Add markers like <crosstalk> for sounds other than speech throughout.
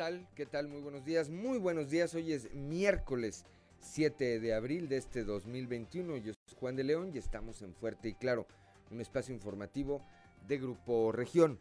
tal? ¿Qué tal? Muy buenos días. Muy buenos días. Hoy es miércoles 7 de abril de este 2021. Yo soy Juan de León y estamos en Fuerte y Claro, un espacio informativo de Grupo Región.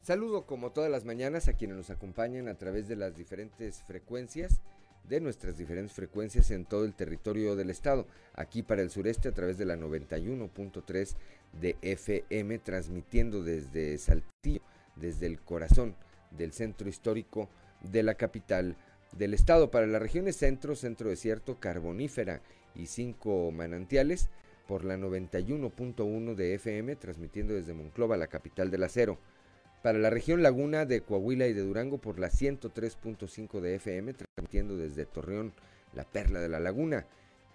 Saludo como todas las mañanas a quienes nos acompañan a través de las diferentes frecuencias, de nuestras diferentes frecuencias en todo el territorio del estado. Aquí para el sureste a través de la 91.3 de FM, transmitiendo desde Saltillo, desde el corazón del centro histórico de la capital del estado. Para las regiones centro, centro desierto, carbonífera y cinco manantiales, por la 91.1 de FM, transmitiendo desde Monclova, la capital del acero. Para la región laguna de Coahuila y de Durango, por la 103.5 de FM, transmitiendo desde Torreón, la perla de la laguna.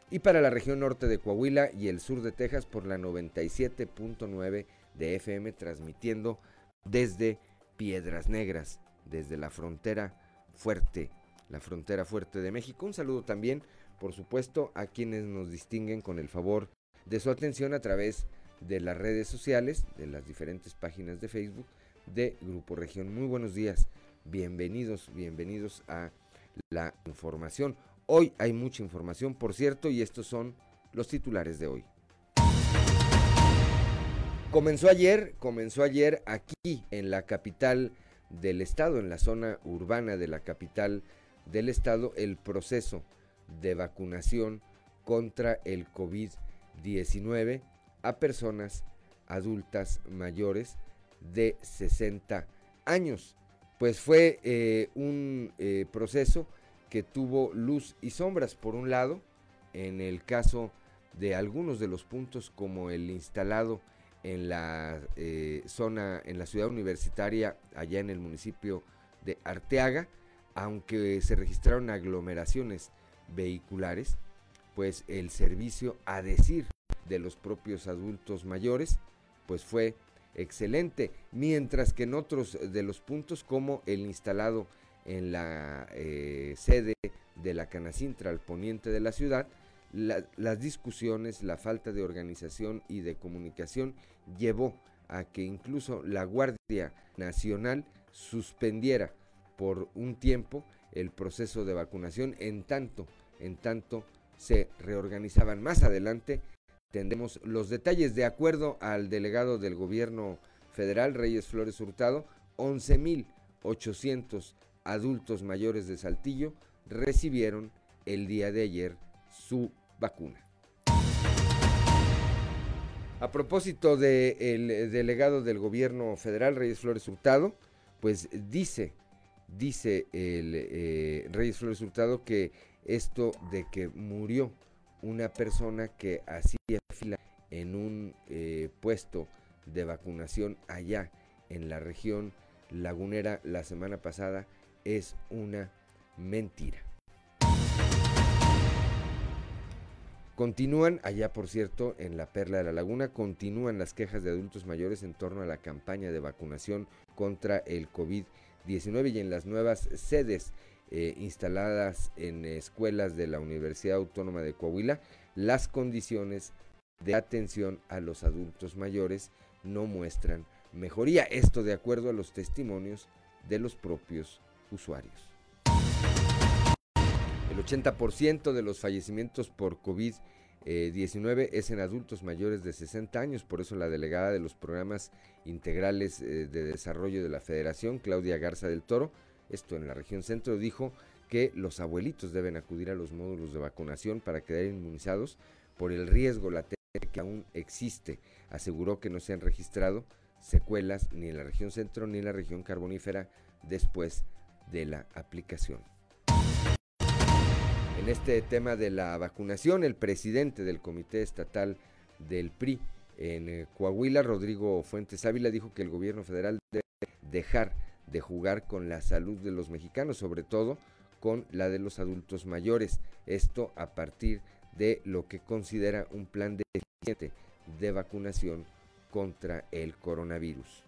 Y para la región norte de Coahuila y el sur de Texas, por la 97.9 de FM, transmitiendo desde Piedras Negras, desde la frontera fuerte, la frontera fuerte de México. Un saludo también, por supuesto, a quienes nos distinguen con el favor de su atención a través de las redes sociales, de las diferentes páginas de Facebook de Grupo Región. Muy buenos días, bienvenidos, bienvenidos a la información. Hoy hay mucha información, por cierto, y estos son los titulares de hoy. Comenzó ayer, comenzó ayer aquí en la capital del estado, en la zona urbana de la capital del estado, el proceso de vacunación contra el COVID-19 a personas adultas mayores de 60 años. Pues fue eh, un eh, proceso que tuvo luz y sombras. Por un lado, en el caso de algunos de los puntos como el instalado en la eh, zona, en la ciudad universitaria, allá en el municipio de Arteaga, aunque se registraron aglomeraciones vehiculares, pues el servicio a decir de los propios adultos mayores, pues fue excelente, mientras que en otros de los puntos como el instalado en la eh, sede de la Canacintra al poniente de la ciudad, las discusiones, la falta de organización y de comunicación llevó a que incluso la Guardia Nacional suspendiera por un tiempo el proceso de vacunación en tanto, en tanto se reorganizaban. Más adelante tendremos los detalles de acuerdo al delegado del gobierno federal, Reyes Flores Hurtado, 11.800 adultos mayores de Saltillo recibieron el día de ayer su vacuna. A propósito del delegado del gobierno federal, Reyes Flores Hurtado, pues dice, dice el eh, Reyes Flores Hurtado que esto de que murió una persona que hacía fila en un eh, puesto de vacunación allá en la región lagunera la semana pasada es una mentira. Continúan, allá por cierto, en la Perla de la Laguna, continúan las quejas de adultos mayores en torno a la campaña de vacunación contra el COVID-19 y en las nuevas sedes eh, instaladas en escuelas de la Universidad Autónoma de Coahuila, las condiciones de atención a los adultos mayores no muestran mejoría. Esto de acuerdo a los testimonios de los propios usuarios. El 80% de los fallecimientos por COVID-19 es en adultos mayores de 60 años, por eso la delegada de los programas integrales eh, de desarrollo de la Federación, Claudia Garza del Toro, esto en la región centro, dijo que los abuelitos deben acudir a los módulos de vacunación para quedar inmunizados por el riesgo latente que aún existe. Aseguró que no se han registrado secuelas ni en la región centro ni en la región carbonífera después de la aplicación. En este tema de la vacunación, el presidente del Comité Estatal del PRI en eh, Coahuila, Rodrigo Fuentes Ávila, dijo que el gobierno federal debe dejar de jugar con la salud de los mexicanos, sobre todo con la de los adultos mayores. Esto a partir de lo que considera un plan de, de vacunación contra el coronavirus.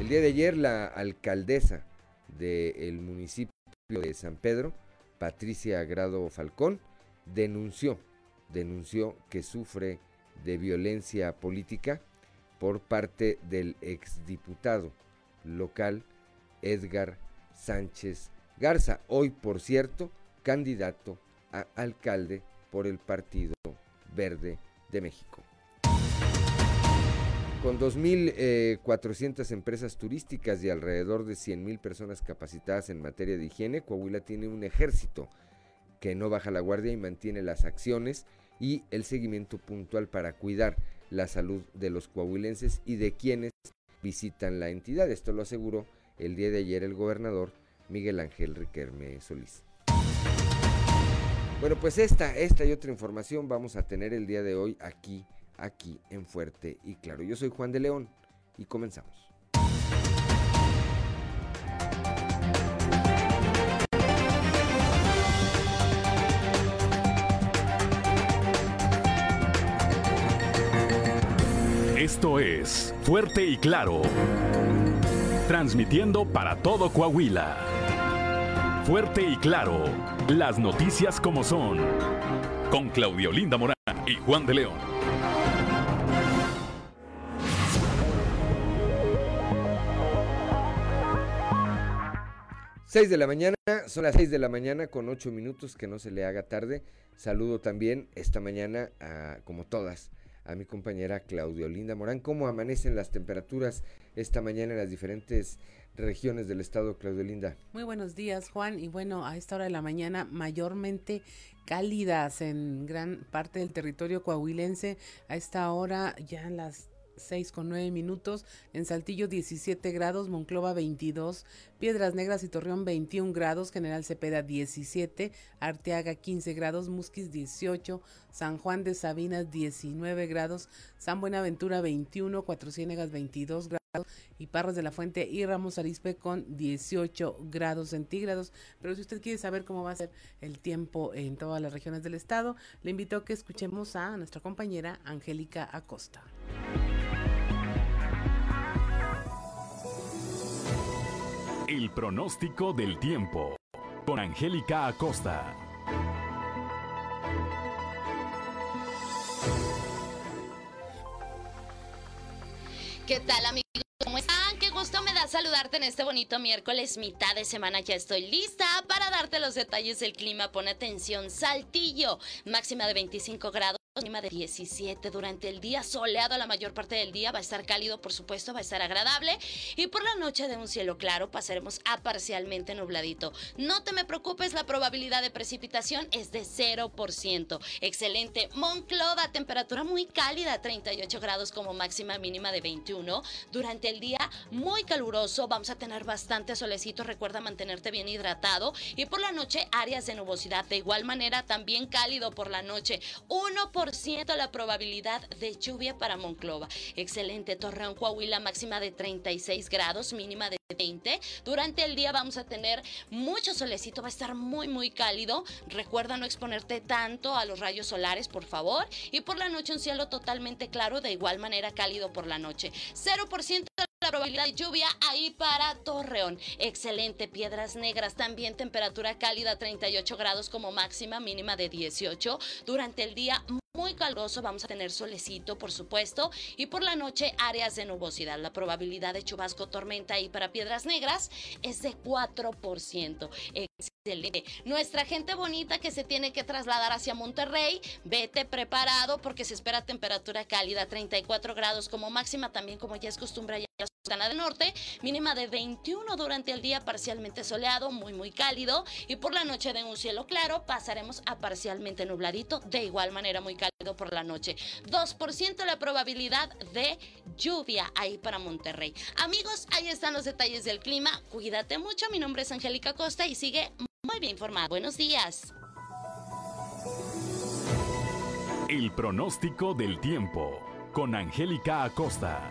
El día de ayer la alcaldesa del municipio de San Pedro, Patricia Grado Falcón, denunció, denunció que sufre de violencia política por parte del exdiputado local Edgar Sánchez Garza, hoy por cierto candidato a alcalde por el Partido Verde de México. Con 2.400 empresas turísticas y alrededor de 100.000 personas capacitadas en materia de higiene, Coahuila tiene un ejército que no baja la guardia y mantiene las acciones y el seguimiento puntual para cuidar la salud de los coahuilenses y de quienes visitan la entidad. Esto lo aseguró el día de ayer el gobernador Miguel Ángel Riquelme Solís. Bueno, pues esta, esta y otra información vamos a tener el día de hoy aquí aquí en Fuerte y Claro. Yo soy Juan de León y comenzamos. Esto es Fuerte y Claro. Transmitiendo para todo Coahuila. Fuerte y Claro. Las noticias como son. Con Claudio Linda Morán y Juan de León. 6 de la mañana, son las 6 de la mañana con 8 minutos, que no se le haga tarde. Saludo también esta mañana, a, como todas, a mi compañera Claudio Linda Morán. ¿Cómo amanecen las temperaturas esta mañana en las diferentes regiones del estado, Claudio Linda? Muy buenos días, Juan. Y bueno, a esta hora de la mañana, mayormente cálidas en gran parte del territorio coahuilense. A esta hora, ya las 6 con 9 minutos, en Saltillo 17 grados, Monclova 22, Piedras Negras y Torreón 21 grados, General Cepeda 17, Arteaga 15 grados, Musquis 18, San Juan de Sabinas 19 grados, San Buenaventura 21, Cuatro Ciénegas 22 grados y Parras de la Fuente y Ramos Arispe con 18 grados centígrados. Pero si usted quiere saber cómo va a ser el tiempo en todas las regiones del estado, le invito a que escuchemos a nuestra compañera Angélica Acosta. El pronóstico del tiempo con Angélica Acosta. ¿Qué tal amigos? ¿Cómo están? Qué gusto me da saludarte en este bonito miércoles, mitad de semana. Ya estoy lista para darte los detalles del clima. Pon atención, Saltillo, máxima de 25 grados mínima de 17 durante el día, soleado la mayor parte del día, va a estar cálido, por supuesto, va a estar agradable y por la noche de un cielo claro pasaremos a parcialmente nubladito. No te me preocupes, la probabilidad de precipitación es de 0%. Excelente. Monclova, temperatura muy cálida, 38 grados como máxima mínima de 21. Durante el día muy caluroso, vamos a tener bastante solecito, recuerda mantenerte bien hidratado y por la noche áreas de nubosidad, de igual manera también cálido por la noche, 1% la probabilidad de lluvia para Monclova. Excelente. Torreón, Coahuila, máxima de 36 grados, mínima de 20. Durante el día vamos a tener mucho solecito, va a estar muy, muy cálido. Recuerda no exponerte tanto a los rayos solares, por favor. Y por la noche un cielo totalmente claro, de igual manera cálido por la noche. 0% la probabilidad de lluvia ahí para Torreón. Excelente. Piedras Negras, también temperatura cálida, 38 grados como máxima, mínima de 18. Durante el día muy caluroso, vamos a tener solecito, por supuesto, y por la noche áreas de nubosidad. La probabilidad de chubasco tormenta ahí para Piedras Negras es de 4%. Excelente. Nuestra gente bonita que se tiene que trasladar hacia Monterrey, vete preparado porque se espera temperatura cálida, 34 grados como máxima, también como ya es costumbre la zona del norte, mínima de 21 durante el día, parcialmente soleado, muy muy cálido, y por la noche de un cielo claro pasaremos a parcialmente nubladito, de igual manera muy cálido por la noche. 2% la probabilidad de lluvia ahí para Monterrey. Amigos, ahí están los detalles del clima, cuídate mucho, mi nombre es Angélica Costa y sigue muy bien informada. Buenos días. El pronóstico del tiempo con Angélica Acosta.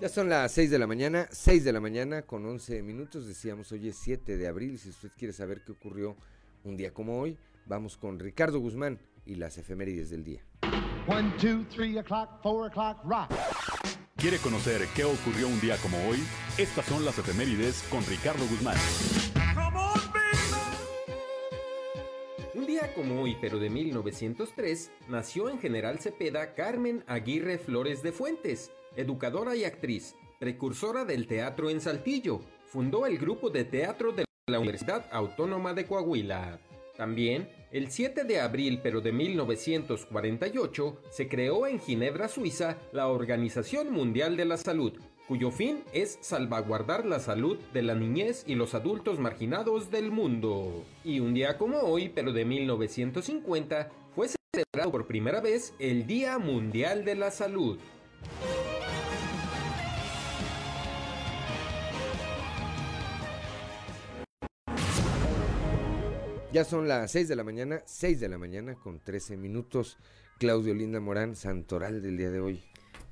Ya son las 6 de la mañana, 6 de la mañana con 11 minutos, decíamos hoy es 7 de abril, si usted quiere saber qué ocurrió un día como hoy, vamos con Ricardo Guzmán y las efemérides del día. 1, 2, 3 o'clock, 4 o'clock, rock. ¿Quiere conocer qué ocurrió un día como hoy? Estas son las efemérides con Ricardo Guzmán día como hoy, pero de 1903, nació en General Cepeda Carmen Aguirre Flores de Fuentes, educadora y actriz, precursora del teatro en Saltillo. Fundó el grupo de teatro de la Universidad Autónoma de Coahuila. También, el 7 de abril pero de 1948, se creó en Ginebra, Suiza, la Organización Mundial de la Salud, cuyo fin es salvaguardar la salud de la niñez y los adultos marginados del mundo. Y un día como hoy, pero de 1950, fue celebrado por primera vez el Día Mundial de la Salud. Ya son las 6 de la mañana, 6 de la mañana con 13 minutos. Claudio Linda Morán, Santoral del día de hoy.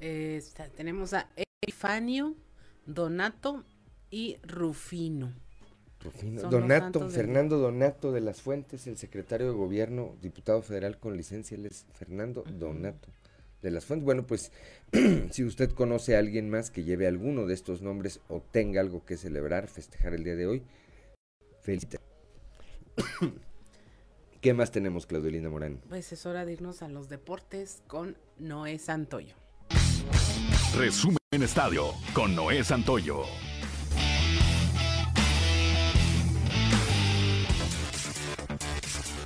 Eh, tenemos a Epifanio, Donato y Rufino. Donato, Fernando Donato de las Fuentes, el secretario de gobierno, diputado federal con licencia, él es Fernando Donato de las Fuentes. Bueno, pues <clears throat> si usted conoce a alguien más que lleve alguno de estos nombres o tenga algo que celebrar, festejar el día de hoy, felicita. <coughs> ¿Qué más tenemos, Claudelina Morán? Pues es hora de irnos a los deportes con Noé Santoyo. Resumen Estadio con Noé Santoyo.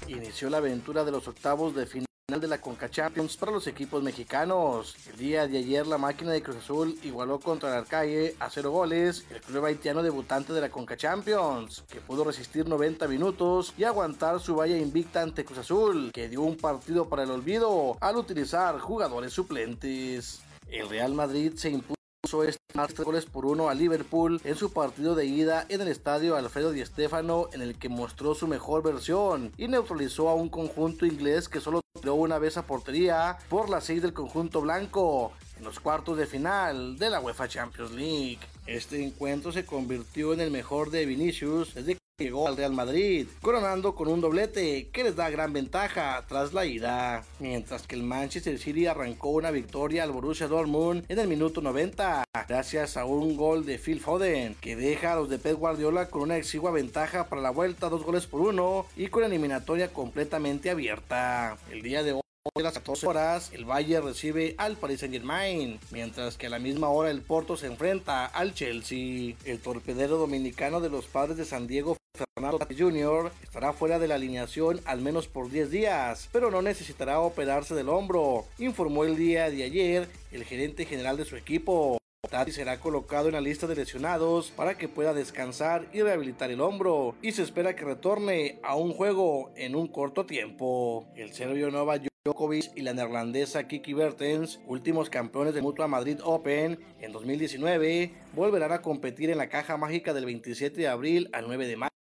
Inició la aventura de los octavos de final de la Conca Champions para los equipos mexicanos. El día de ayer la máquina de Cruz Azul igualó contra el Arcaye a cero goles el club haitiano debutante de la Conca Champions, que pudo resistir 90 minutos y aguantar su valla invicta ante Cruz Azul, que dio un partido para el olvido al utilizar jugadores suplentes. El Real Madrid se impuso este martes goles por uno a Liverpool en su partido de ida en el estadio Alfredo Di Stéfano en el que mostró su mejor versión y neutralizó a un conjunto inglés que solo tiró una vez a portería por la 6 del conjunto blanco en los cuartos de final de la UEFA Champions League. Este encuentro se convirtió en el mejor de Vinicius desde llegó al Real Madrid, coronando con un doblete que les da gran ventaja tras la ida. Mientras que el Manchester City arrancó una victoria al Borussia Dortmund en el minuto 90, gracias a un gol de Phil Foden, que deja a los de Pep Guardiola con una exigua ventaja para la vuelta, dos goles por uno y con eliminatoria completamente abierta. El día de hoy a las 14 horas, el Bayern recibe al Paris Saint Germain, mientras que a la misma hora el Porto se enfrenta al Chelsea. El torpedero dominicano de los padres de San Diego, Fernando Jr., estará fuera de la alineación al menos por 10 días, pero no necesitará operarse del hombro, informó el día de ayer el gerente general de su equipo. Tati será colocado en la lista de lesionados para que pueda descansar y rehabilitar el hombro y se espera que retorne a un juego en un corto tiempo. El serbio Nova Djokovic y la neerlandesa Kiki Bertens, últimos campeones de Mutua Madrid Open en 2019, volverán a competir en la caja mágica del 27 de abril al 9 de mayo.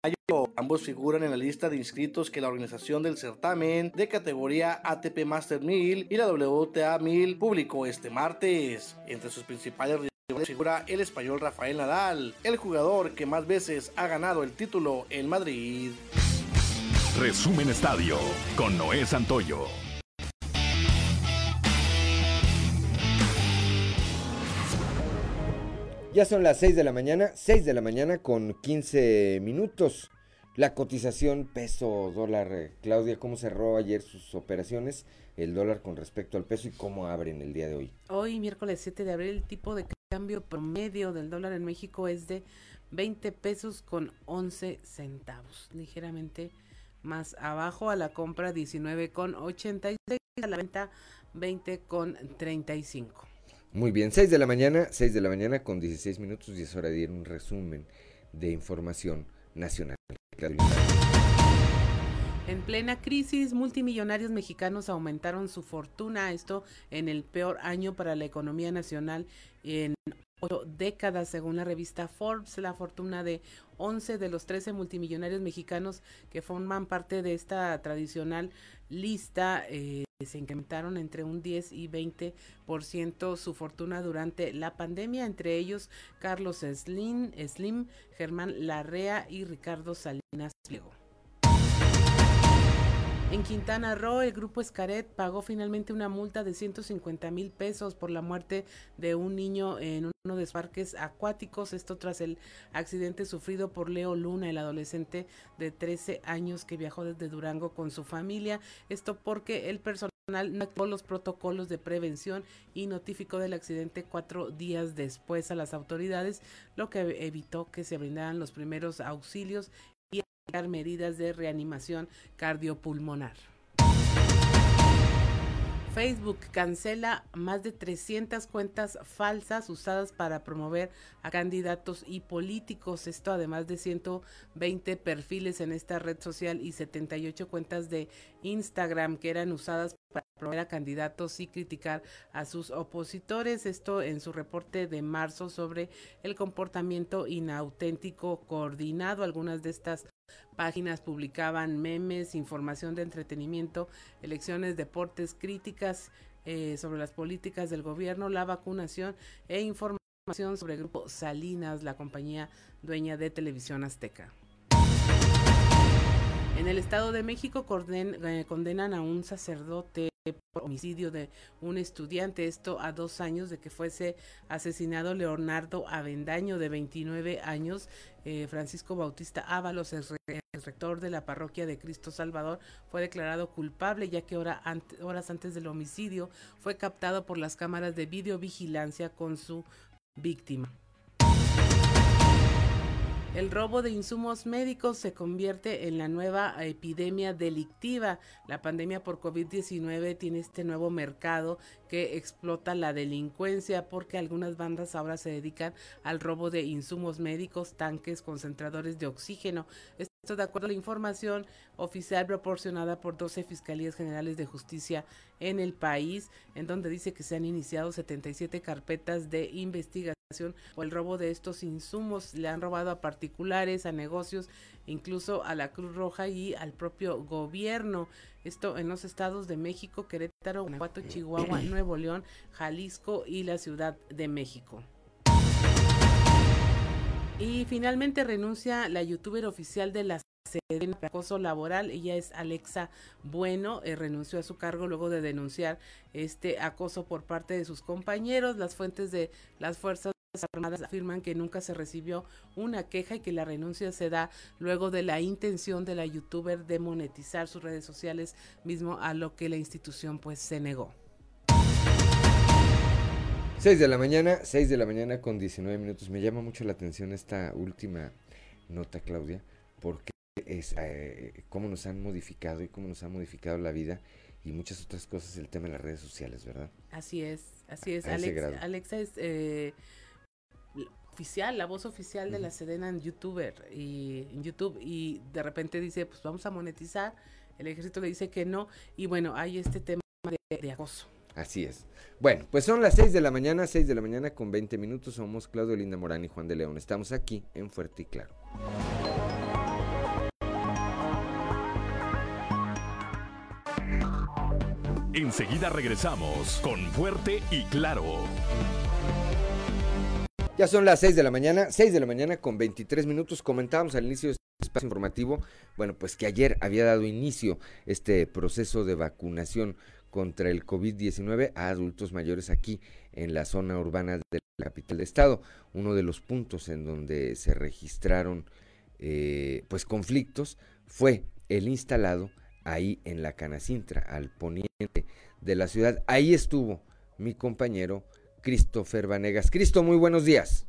Ambos figuran en la lista de inscritos que la organización del certamen de categoría ATP Master 1000 y la WTA 1000 publicó este martes. Entre sus principales figura el español Rafael Nadal, el jugador que más veces ha ganado el título en Madrid. Resumen Estadio con Noé Santoyo. Ya son las 6 de la mañana, 6 de la mañana con 15 minutos. La cotización peso dólar, Claudia, ¿cómo cerró ayer sus operaciones? El dólar con respecto al peso y cómo abren el día de hoy. Hoy, miércoles 7 de abril, el tipo de cambio promedio del dólar en México es de 20 pesos con 11 centavos, ligeramente más abajo a la compra 19 con 86, a la venta 20 con 35. Muy bien, 6 de la mañana, 6 de la mañana con 16 minutos y es hora de ir un resumen de información nacional. En plena crisis, multimillonarios mexicanos aumentaron su fortuna, esto en el peor año para la economía nacional en ocho décadas, según la revista Forbes, la fortuna de 11 de los 13 multimillonarios mexicanos que forman parte de esta tradicional lista eh, se incrementaron entre un 10 y 20% su fortuna durante la pandemia, entre ellos Carlos Slim, Slim Germán Larrea y Ricardo Salinas Pliego. En Quintana Roo, el grupo Escaret pagó finalmente una multa de 150 mil pesos por la muerte de un niño en uno de los parques acuáticos. Esto tras el accidente sufrido por Leo Luna, el adolescente de 13 años que viajó desde Durango con su familia. Esto porque el personal no actuó los protocolos de prevención y notificó del accidente cuatro días después a las autoridades, lo que evitó que se brindaran los primeros auxilios medidas de reanimación cardiopulmonar. Facebook cancela más de 300 cuentas falsas usadas para promover a candidatos y políticos. Esto además de 120 perfiles en esta red social y 78 cuentas de Instagram que eran usadas para promover a candidatos y criticar a sus opositores. Esto en su reporte de marzo sobre el comportamiento inauténtico coordinado. Algunas de estas páginas publicaban memes, información de entretenimiento, elecciones, deportes, críticas eh, sobre las políticas del gobierno, la vacunación e información sobre el grupo Salinas, la compañía dueña de Televisión Azteca. En el Estado de México eh, condenan a un sacerdote por homicidio de un estudiante, esto a dos años de que fuese asesinado Leonardo Avendaño, de 29 años. Eh, Francisco Bautista Ábalos, el, rector de la parroquia de Cristo Salvador, fue declarado culpable ya que horas antes del homicidio fue captado por las cámaras de videovigilancia con su víctima. El robo de insumos médicos se convierte en la nueva epidemia delictiva. La pandemia por COVID-19 tiene este nuevo mercado que explota la delincuencia porque algunas bandas ahora se dedican al robo de insumos médicos, tanques, concentradores de oxígeno. Esto de acuerdo a la información oficial proporcionada por 12 Fiscalías Generales de Justicia en el país, en donde dice que se han iniciado 77 carpetas de investigación o el robo de estos insumos. Le han robado a particulares, a negocios, incluso a la Cruz Roja y al propio gobierno. Esto en los estados de México, Querétaro, Guanajuato, Chihuahua, <clears throat> Nuevo León, Jalisco y la Ciudad de México. Y finalmente renuncia la youtuber oficial de la de acoso laboral. Ella es Alexa Bueno, eh, renunció a su cargo luego de denunciar este acoso por parte de sus compañeros. Las fuentes de las Fuerzas Armadas afirman que nunca se recibió una queja y que la renuncia se da luego de la intención de la youtuber de monetizar sus redes sociales, mismo a lo que la institución pues se negó. 6 de la mañana, 6 de la mañana con 19 minutos. Me llama mucho la atención esta última nota, Claudia, porque es eh, cómo nos han modificado y cómo nos ha modificado la vida y muchas otras cosas el tema de las redes sociales, ¿verdad? Así es, así es. Alexa, es eh, oficial, la voz oficial de la Sedena en YouTuber y en YouTube y de repente dice, pues vamos a monetizar, el ejército le dice que no y bueno, hay este tema de, acoso. Así es. Bueno, pues son las 6 de la mañana, 6 de la mañana con 20 minutos. Somos Claudio Linda Morán y Juan de León. Estamos aquí en Fuerte y Claro. Enseguida regresamos con Fuerte y Claro. Ya son las 6 de la mañana, 6 de la mañana con 23 minutos. Comentábamos al inicio de este espacio informativo, bueno, pues que ayer había dado inicio este proceso de vacunación contra el COVID-19 a adultos mayores aquí en la zona urbana de la capital del estado. Uno de los puntos en donde se registraron eh, pues conflictos fue el instalado ahí en la Canacintra, al poniente de la ciudad. Ahí estuvo mi compañero Christopher Vanegas. Cristo, muy buenos días.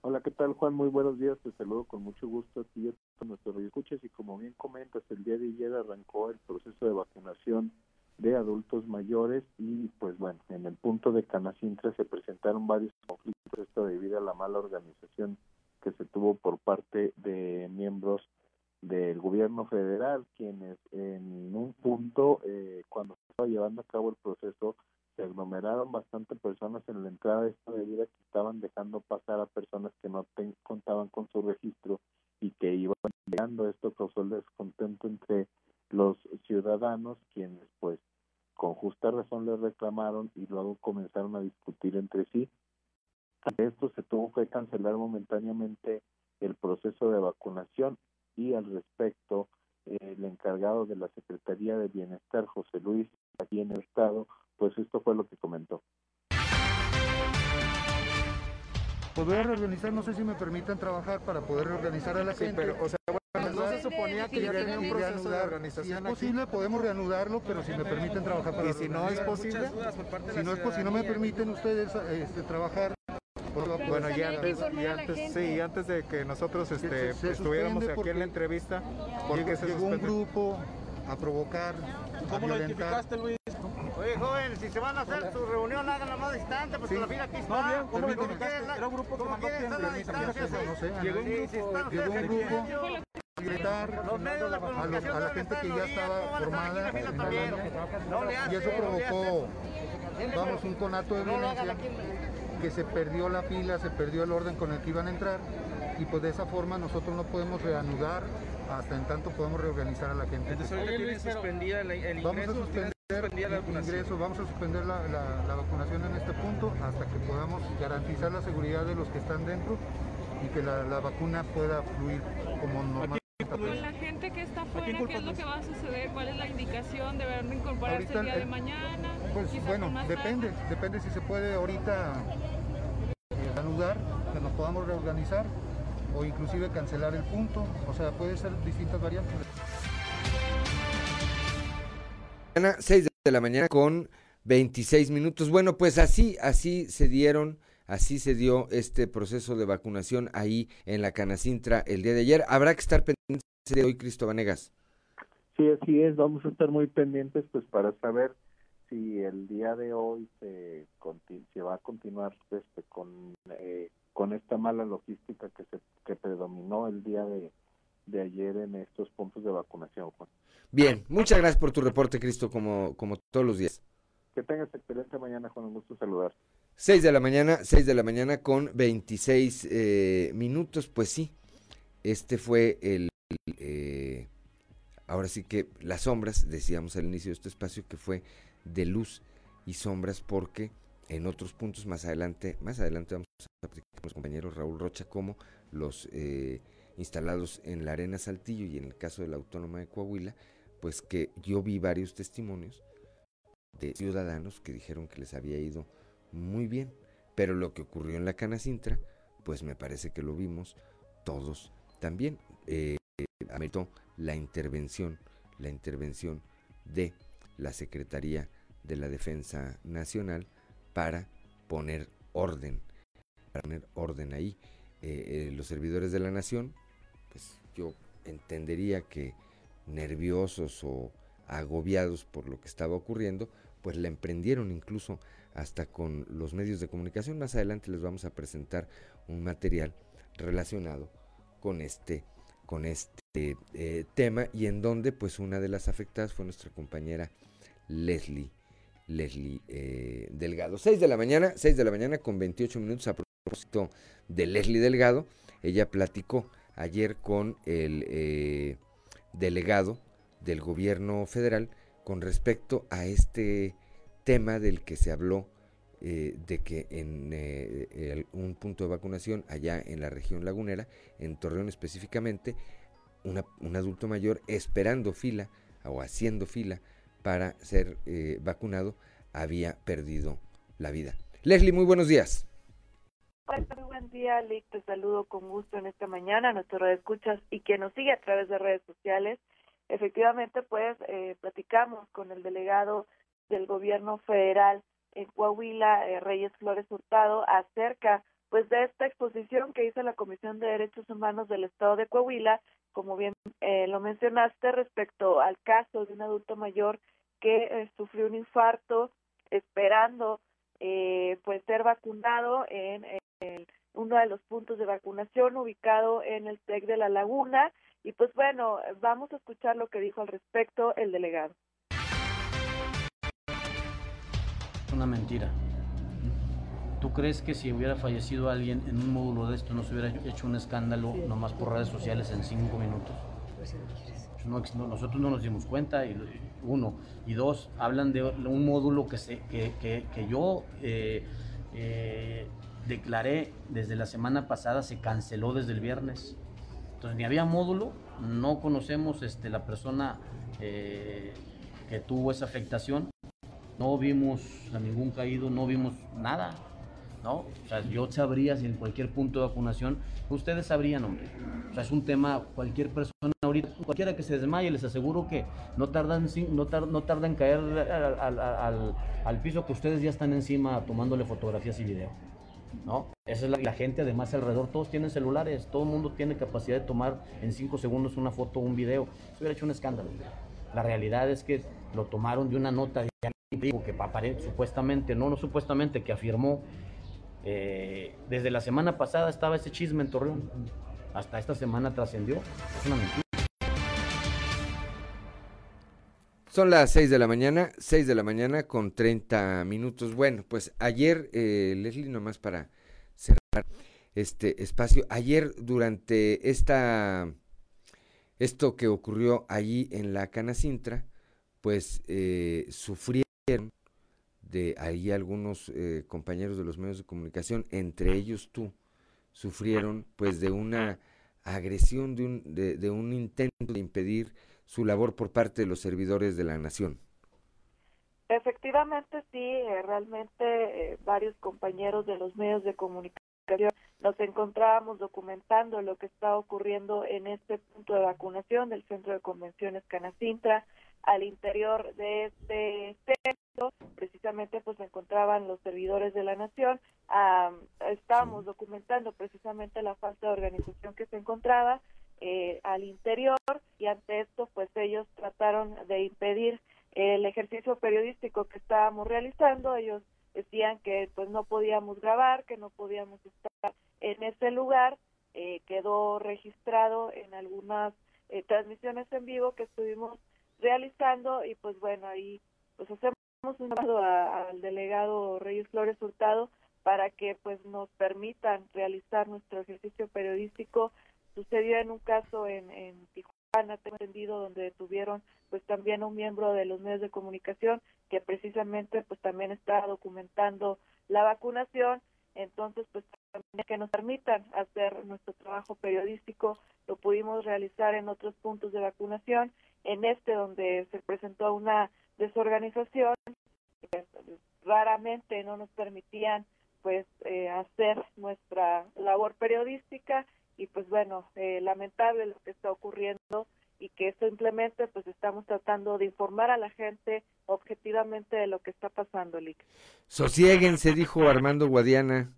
Hola, ¿qué tal Juan? Muy buenos días, te saludo con mucho gusto aquí a nuestros escuchas y como bien comentas, el día de ayer arrancó el proceso de vacunación de adultos mayores y pues bueno, en el punto de Canacintra se presentaron varios conflictos, esto debido a la mala organización que se tuvo por parte de miembros del gobierno federal, quienes en un punto, eh, cuando se estaba llevando a cabo el proceso, se aglomeraron bastante personas en la entrada de esta bebida que estaban dejando pasar a personas que no contaban con su registro y que iban llegando. Esto causó el descontento entre los ciudadanos, quienes pues con justa razón les reclamaron y luego comenzaron a discutir entre sí. esto se tuvo que cancelar momentáneamente el proceso de vacunación y al respecto el encargado de la Secretaría de pues esto fue lo que comentó. Pues poder reorganizar, no sé si me permitan trabajar para poder reorganizar a la sí, gente. O sea, no se suponía que ya tenía un proceso de organización. Si es posible, podemos reanudarlo, pero si me permiten trabajar. Y si no es posible, si no, es, pues, si no me permiten ustedes este, trabajar bueno, y antes, y antes, sí, antes de que nosotros este, estuviéramos aquí en la entrevista, porque llegó, un grupo a provocar, ¿Cómo violentar. Lo identificaste, Luis? Oye, joven, si se van a hacer su reunión, háganla más distante, pues Sí. la fila aquí está. No, bien, ¿cómo identificaste? Era un grupo que ¿Cómo mandó la distancia? no sé, Llegó un grupo, llegó un grupo gritar Los medios de a, los- a la gente que ya estaba formada le y eso le provocó, vamos, un conato de violencia que se perdió la fila, se perdió el orden con el que iban a entrar y pues de esa forma nosotros no podemos reanudar hasta en tanto podemos reorganizar a la gente. Entonces ahorita tienen suspendida el, el Vamos a ingreso, suspender suspendida la el vacunación. ingreso, vamos a suspender la, la- la vacunación en este punto hasta que podamos garantizar la seguridad de los que están dentro y que la, la vacuna pueda fluir como normalmente. Con la gente que está afuera, ¿qué es lo que va a suceder? ¿Cuál es la indicación? ¿Deberán incorporarse Ahorita, el día de eh, mañana? Pues bueno, depende, depende si se puede ahorita eh, anudar, que nos podamos reorganizar o inclusive cancelar el punto, o sea, puede ser distintas variantes. Mañana, 6 de la mañana con 26 minutos. Bueno, pues así, así se dieron, así se dio este proceso de vacunación ahí en la Canacintra el día de ayer. Habrá que estar pendientes de hoy, Cristo Vanegas. Sí, así es, vamos a estar muy pendientes pues para saber si el día de hoy se, se va a continuar este, con, eh, con esta mala logística que, se, que predominó el día de, de ayer en estos puntos de vacunación, Juan. Bien, muchas gracias por tu reporte, Cristo, como, como todos los días. Que tengas excelente mañana, Juan, un gusto saludar. 6 de la mañana, 6 de la mañana con 26 eh, minutos, pues sí, este fue el, eh, ahora sí que las sombras, decíamos al inicio de este espacio, que fue de luz y sombras porque en otros puntos más adelante, más adelante vamos a platicar con los compañeros Raúl Rocha como los eh, instalados en la Arena Saltillo y en el caso de la Autónoma de Coahuila, pues que yo vi varios testimonios de ciudadanos que dijeron que les había ido muy bien, pero lo que ocurrió en la Canacintra, pues me parece que lo vimos todos también. Eh, la intervención, la intervención de la Secretaría de la Defensa Nacional para poner orden, para poner orden ahí. Eh, eh, los servidores de la nación, pues yo entendería que nerviosos o agobiados por lo que estaba ocurriendo, pues la emprendieron incluso hasta con los medios de comunicación. Más adelante les vamos a presentar un material relacionado con este, con este eh, tema y en donde pues una de las afectadas fue nuestra compañera Leslie, Leslie eh, Delgado. 6 de la mañana, 6 de la mañana con 28 minutos a propósito de Leslie Delgado. Ella platicó ayer con el eh, delegado del gobierno federal con respecto a este tema del que se habló eh, de que en un punto de vacunación allá en la región lagunera, en Torreón específicamente, un adulto mayor esperando fila o haciendo fila para ser eh, vacunado había perdido la vida. Leslie, muy buenos días. Hola, muy buen día, Lick. Te saludo con gusto en esta mañana, nuestro red escuchas y que nos sigue a través de redes sociales. Efectivamente, pues eh, platicamos con el delegado del gobierno federal en Coahuila, eh, Reyes Flores Hurtado, acerca pues de esta exposición que hizo la Comisión de Derechos Humanos del Estado de Coahuila, como bien eh, lo mencionaste, respecto al caso de un adulto mayor que eh, sufrió un infarto esperando eh, pues ser vacunado en, en uno de los puntos de vacunación ubicado en el TEC de la Laguna y pues bueno, vamos a escuchar lo que dijo al respecto el delegado. Es una mentira. ¿Tú crees que si hubiera fallecido alguien en un módulo de esto no se hubiera hecho un escándalo nomás por redes sociales en cinco minutos? No, ex- no, nosotros no nos dimos cuenta, y, uno. Y dos, hablan de un módulo que, se, que, que- yo eh, eh, declaré desde la semana pasada, se canceló desde el viernes. Entonces ni había módulo, no conocemos este, la persona eh, que tuvo esa afectación, no vimos a ningún caído, no vimos nada. ¿No? O sea, yo sabría si en cualquier punto de vacunación, ustedes sabrían, hombre. O sea, es un tema, cualquier persona ahorita, cualquiera que se desmaye, les aseguro que no tardan, no, no tardan en caer al, al, al, piso que ustedes ya están encima tomándole fotografías y video. ¿No? Esa es la, la, gente, además alrededor, todos tienen celulares, todo el mundo tiene capacidad de tomar en cinco segundos una foto o un video. Eso hubiera hecho un escándalo. La realidad es que lo tomaron de una nota de que supuestamente, no, no supuestamente, que afirmó eh, desde la semana pasada estaba ese chisme en Torreón. Hasta esta semana trascendió. Es una mentira. Son las 6 de la mañana, 6 de la mañana con 30 minutos. Bueno, pues ayer, eh, Leslie, nomás para cerrar este espacio, ayer durante esta, esto que ocurrió allí en la Canacintra, pues eh, sufrieron de ahí algunos eh, compañeros de los medios de comunicación, entre ellos tú, sufrieron pues de una agresión, de un, de, un intento de impedir su labor por parte de los servidores de la nación. Efectivamente, sí, eh, realmente eh, varios compañeros de los medios de comunicación nos encontrábamos documentando lo que está ocurriendo en este punto de vacunación del Centro de Convenciones Canacintra. Al interior de este centro, precisamente, pues se encontraban los servidores de la nación. estábamos documentando precisamente la falta de organización que se encontraba eh, al interior y ante esto, pues ellos trataron de impedir el ejercicio periodístico que estábamos realizando. Ellos decían que pues no podíamos grabar, que no podíamos estar en ese lugar. Eh, quedó registrado en algunas eh, transmisiones en vivo que estuvimos realizando y pues bueno, ahí pues hacemos un llamado al delegado Reyes Flores Hurtado para que pues nos permitan realizar nuestro ejercicio periodístico. Sucedió en un caso en, Tijuana, tengo entendido, donde detuvieron pues también un miembro de los medios de comunicación que precisamente pues también está documentando la vacunación. Entonces pues también que nos permitan hacer nuestro trabajo periodístico, lo pudimos realizar en otros puntos de vacunación en este donde se presentó una desorganización, raramente no nos permitían pues eh, hacer nuestra labor periodística y pues bueno, eh, lamentable lo que está ocurriendo y que simplemente pues estamos tratando de informar a la gente objetivamente de lo que está pasando, Lick. Sosiéguense, dijo Armando Guadiana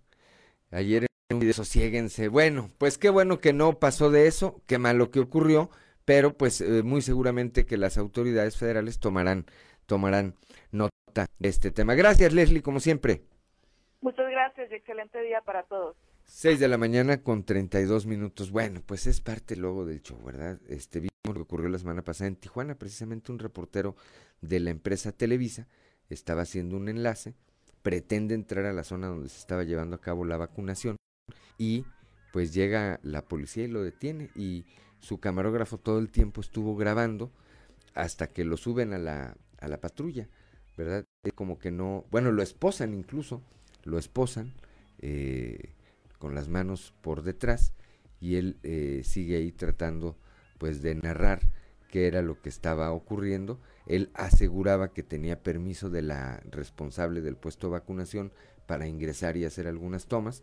ayer en un video, sosiéguense. Bueno, pues qué bueno que no pasó de eso, qué malo que ocurrió, pero pues eh, muy seguramente que las autoridades federales tomarán, tomarán nota de este tema. Gracias, Leslie, como siempre. Muchas gracias y excelente día para todos. Seis de la mañana con treinta y dos minutos. Bueno, pues es parte luego del show, ¿verdad? Este vimos lo que ocurrió la semana pasada en Tijuana. Precisamente un reportero de la empresa Televisa estaba haciendo un enlace, pretende entrar a la zona donde se estaba llevando a cabo la vacunación y pues llega la policía y lo detiene y su camarógrafo todo el tiempo estuvo grabando hasta que lo suben a la, a la patrulla, ¿verdad? Como que no, bueno, lo esposan incluso, lo esposan eh, con las manos por detrás y él eh, sigue ahí tratando pues de narrar qué era lo que estaba ocurriendo. Él aseguraba que tenía permiso de la responsable del puesto de vacunación para ingresar y hacer algunas tomas,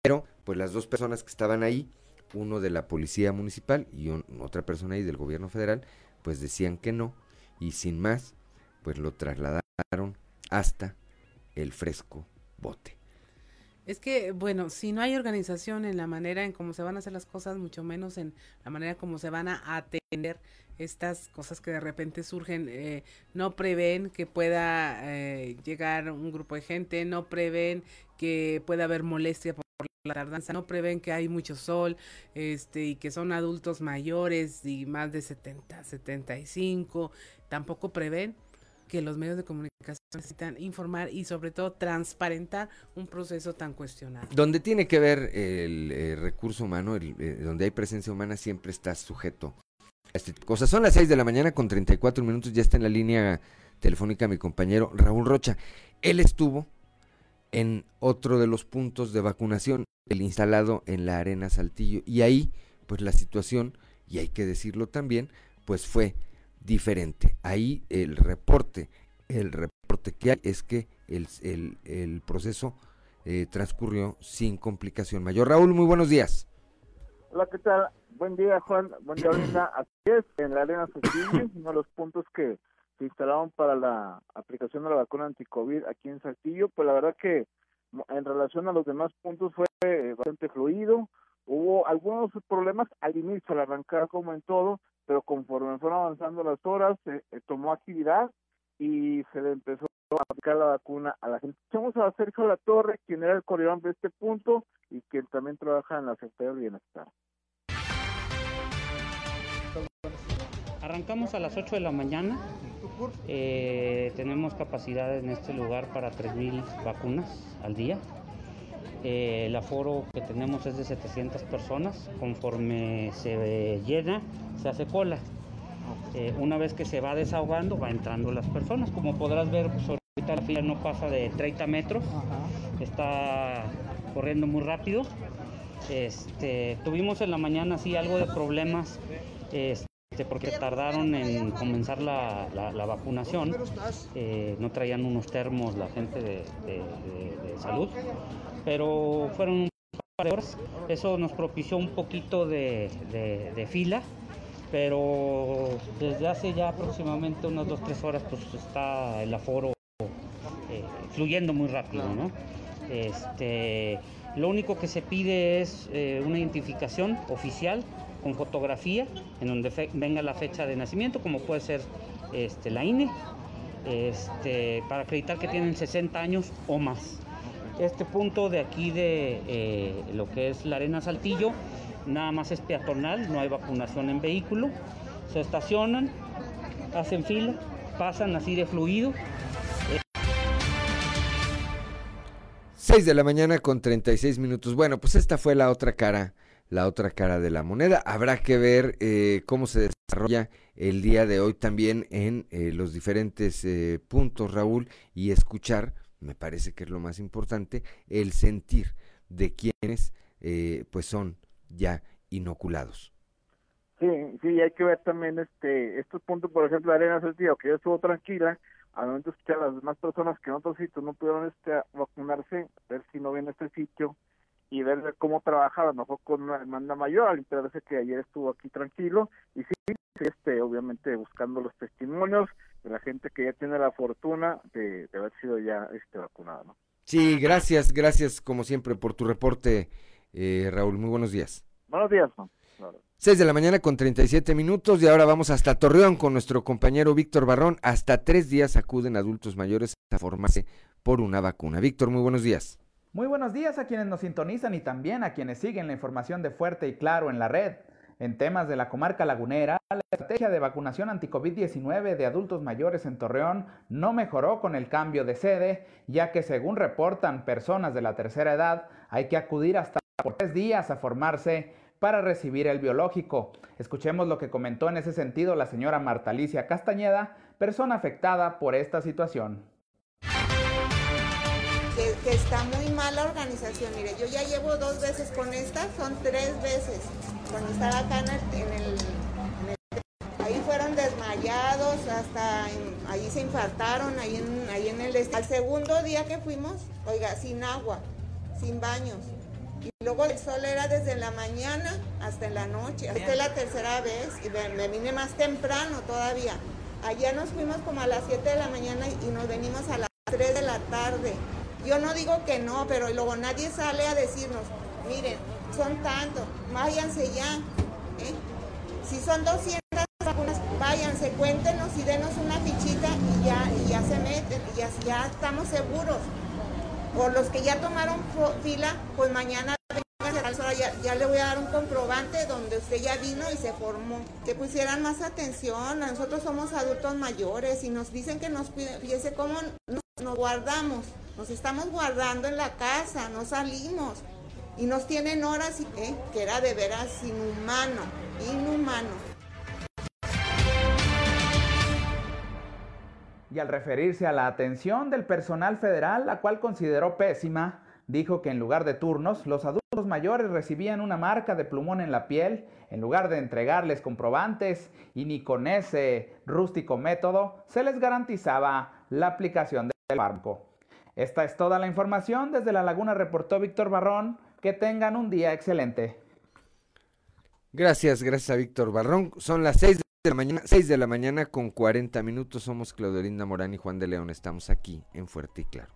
pero pues las dos personas que estaban ahí uno de la policía municipal y otra persona ahí del gobierno federal, pues decían que no y sin más, pues lo trasladaron hasta el fresco bote. Es que, bueno, si no hay organización en la manera en cómo se van a hacer las cosas, mucho menos en la manera como se van a atender estas cosas que de repente surgen, eh, no prevén que pueda eh, llegar un grupo de gente, no prevén que pueda haber molestia la tardanza no prevén que hay mucho sol este y que son adultos mayores y más de 70, 75, tampoco prevén que los medios de comunicación necesitan informar y sobre todo transparentar un proceso tan cuestionado. Donde tiene que ver el, recurso humano, eh, donde hay presencia humana, siempre está sujeto a este cosas. Son las 6 de la mañana con 34 minutos, ya está en la línea telefónica mi compañero Raúl Rocha. Él estuvo en otro de los puntos de vacunación el instalado en la arena Saltillo. Y ahí, pues la situación, y hay que decirlo también, pues fue diferente. Ahí el reporte, el reporte que hay es que el, el, el proceso eh, transcurrió sin complicación mayor. Raúl, muy buenos días. Hola, ¿qué tal? Buen día, Juan. Buen día, Linda. Así es, en la Arena Saltillo, <clears throat> uno de los puntos que se instalaron para la aplicación de la vacuna anticovid aquí en Saltillo, pues la verdad que en relación a los demás puntos fue bastante fluido. Hubo algunos problemas al inicio, al arrancar como en todo, pero conforme fueron avanzando las horas, se tomó actividad y se le empezó a aplicar la vacuna a la gente. Escuchamos a Sergio La Torre, quien era el coordinador de este punto y quien también trabaja en la Secretaría de Bienestar. Arrancamos a las 8 de la mañana. Eh, tenemos capacidad en este lugar para 3.000 vacunas al día. Eh, el aforo que tenemos es de 700 personas. Conforme se llena, se hace cola. Eh, una vez que se va desahogando, va entrando las personas. Como podrás ver, pues, ahorita la fila no pasa de 30 metros. Está corriendo muy rápido. Este, tuvimos en la mañana sí algo de problemas. Este, este, porque tardaron en comenzar la, vacunación. Eh, no traían unos termos la gente de, salud, pero fueron un par de horas. Eso nos propició un poquito de, fila, pero desde hace ya aproximadamente unas 2-3 horas pues está el aforo eh, fluyendo muy rápido, ¿no? Este, lo único que se pide es eh, una identificación oficial con fotografía en donde venga la fecha de nacimiento, como puede ser este, la INE, este, para acreditar que tienen 60 años o más. Este punto de aquí de eh, lo que es la Arena Saltillo, nada más es peatonal, no hay vacunación en vehículo. Se estacionan, hacen fila, pasan así de fluido. 6 de la mañana con 36 minutos. Bueno, pues esta fue la otra cara la otra cara de la moneda. Habrá que ver eh, cómo se desarrolla el día de hoy también en eh, los diferentes eh, puntos, Raúl, y escuchar, me parece que es lo más importante, el sentir de quienes pues son ya inoculados. Sí, sí, hay que ver también este estos puntos, por ejemplo, Arena Saltillo, que ya estuvo tranquila, al momento escuchar a las demás personas que en otros sitios no pudieron este, vacunarse, ver si no viene este sitio y ver cómo trabajaba, mejor con una demanda mayor, al enterarse que ayer estuvo aquí tranquilo y sí, este, obviamente buscando los testimonios de la gente que ya tiene la fortuna de, haber sido ya este vacunado. ¿no? Sí, gracias, gracias como siempre por tu reporte, eh, Raúl. Muy buenos días. Buenos días. 6 de la mañana con 37 minutos y ahora vamos hasta Torreón con nuestro compañero Víctor Barrón. Hasta tres días acuden adultos mayores a formarse por una vacuna. Víctor, muy buenos días. Muy buenos días a quienes nos sintonizan y también a quienes siguen la información de Fuerte y Claro en la red. En temas de la comarca lagunera, la estrategia de vacunación anti-COVID-19 de adultos mayores en Torreón no mejoró con el cambio de sede, ya que según reportan personas de la tercera edad, hay que acudir hasta por tres días a formarse para recibir el biológico. Escuchemos lo que comentó en ese sentido la señora Marta Alicia Castañeda, persona afectada por esta situación que, está muy mal la organización. Mire, yo ya llevo dos veces con esta, son tres veces. Cuando estaba acá en el, ahí fueron desmayados, hasta ahí se infartaron, ahí en, ahí en el este. Al segundo día que fuimos, oiga, sin agua, sin baños. Y luego el sol era desde la mañana hasta en la noche. Esta es la tercera vez y me, vine más temprano todavía. Allá nos fuimos como a las 7 de la mañana y nos venimos a las 3 de la tarde. Yo no digo que no, pero luego nadie sale a decirnos, miren, son tantos, váyanse ya. ¿eh? Si son 200 vacunas, váyanse, cuéntenos y denos una fichita y ya, y ya se meten, y ya, ya estamos seguros. Por los que ya tomaron fila, pues mañana ya, ya, le voy a dar un comprobante donde usted ya vino y se formó. Que pusieran más atención, nosotros somos adultos mayores y nos dicen que nos fíjese cómo nos guardamos. Nos estamos guardando en la casa, no salimos. Y nos tienen horas, ¿eh? que era de veras inhumano, inhumano. Y al referirse a la atención del personal federal, la cual consideró pésima, dijo que en lugar de turnos, los adultos mayores recibían una marca de plumón en la piel en lugar de entregarles comprobantes y ni con ese rústico método se les garantizaba la aplicación del fármaco. Esta es toda la información. Desde La Laguna reportó Víctor Barrón. Que tengan un día excelente. Gracias, gracias a Víctor Barrón. Son las 6 de la mañana, 6 de la mañana con 40 minutos. Somos Claudio Linda Morán y Juan de León. Estamos aquí en Fuerte y Claro.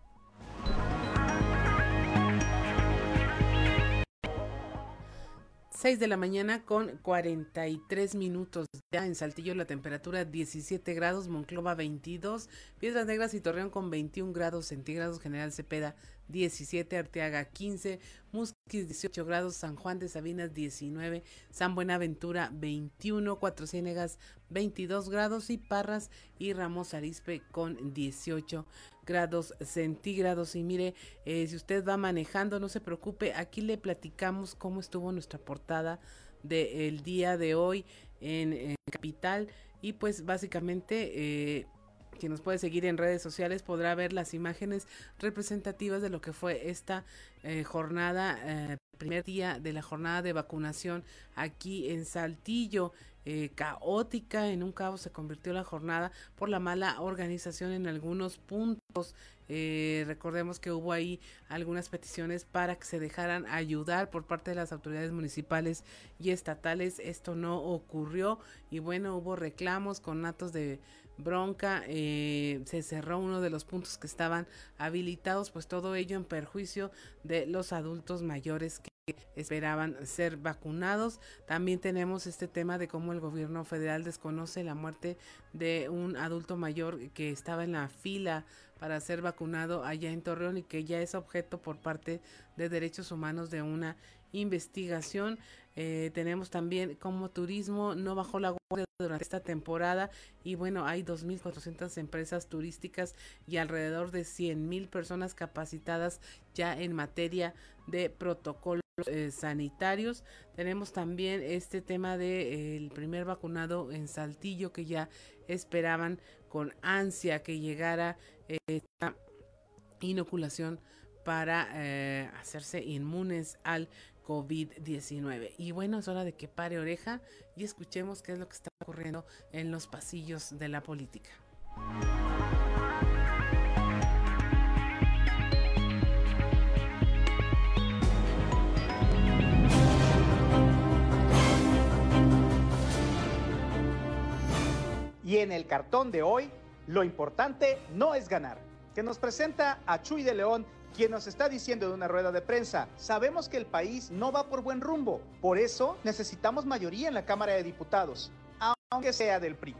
6 de la mañana con 43 minutos. Ya en Saltillo la temperatura 17 grados, Monclova 22, Piedras Negras y Torreón con 21 grados centígrados, General Cepeda 17, Arteaga 15, Musquis 18 grados, San Juan de Sabinas 19, San Buenaventura 21, Cuatro Ciénegas 22 grados y Parras y Ramos Arispe con 18 grados centígrados. Y mire, eh, si usted va manejando, no se preocupe, aquí le platicamos cómo estuvo nuestra portada del día de hoy en, Capital. Y pues básicamente... Eh, quien nos puede seguir en redes sociales podrá ver las imágenes representativas de lo que fue esta eh, jornada, eh, primer día de la jornada de vacunación aquí en Saltillo. Eh, caótica, en un caos se convirtió la jornada por la mala organización en algunos puntos. Eh, recordemos que hubo ahí algunas peticiones para que se dejaran ayudar por parte de las autoridades municipales y estatales. Esto no ocurrió y bueno, hubo reclamos con natos de bronca. Eh, se cerró uno de los puntos que estaban habilitados, pues todo ello en perjuicio de los adultos mayores que esperaban ser vacunados. También tenemos este tema de cómo el gobierno federal desconoce la muerte de un adulto mayor que estaba en la fila para ser vacunado allá en Torreón y que ya es objeto por parte de derechos humanos de una investigación. Eh, tenemos también como turismo no bajó la guardia durante esta temporada y bueno, hay 2.400 empresas turísticas y alrededor de 100.000 personas capacitadas ya en materia de protocolos eh, sanitarios. Tenemos también este tema de eh, el primer vacunado en Saltillo que ya esperaban con ansia que llegara esta inoculación para hacerse inmunes al COVID-19. Y bueno, es hora de que pare oreja y escuchemos qué es lo que está ocurriendo en los pasillos de la política. Y en el cartón de hoy, lo importante no es ganar, que nos presenta a Chuy de León quien nos está diciendo de una rueda de prensa, sabemos que el país no va por buen rumbo, por eso necesitamos mayoría en la Cámara de Diputados, aunque sea del PRI.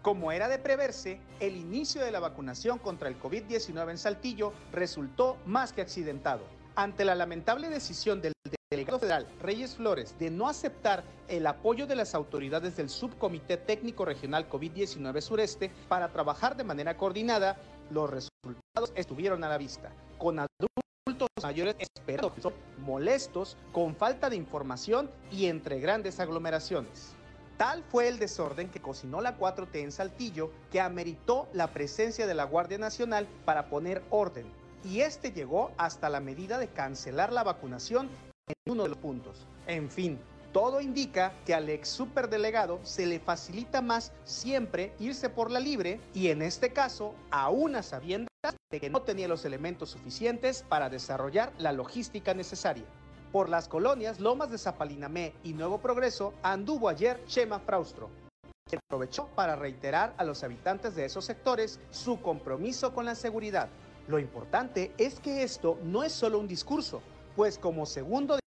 Como era de preverse, el inicio de la vacunación contra el COVID-19 en Saltillo resultó más que accidentado. Ante la lamentable decisión del delegado federal Reyes Flores de no aceptar el apoyo de las autoridades del Subcomité Técnico Regional COVID-19 Sureste para trabajar de manera coordinada, los resultados estuvieron a la vista, con adultos mayores esperados, molestos, con falta de información y entre grandes aglomeraciones. Tal fue el desorden que cocinó la 4T en Saltillo que ameritó la presencia de la Guardia Nacional para poner orden. Y este llegó hasta la medida de cancelar la vacunación en uno de los puntos. En fin, todo indica que al ex superdelegado se le facilita más siempre irse por la libre y en este caso, aún a sabiendas de que no tenía los elementos suficientes para desarrollar la logística necesaria. Por las colonias Lomas de Zapalinamé y Nuevo Progreso anduvo ayer Chema Fraustro, que aprovechó para reiterar a los habitantes de esos sectores su compromiso con la seguridad. Lo importante es que esto no es solo un discurso, pues como segundo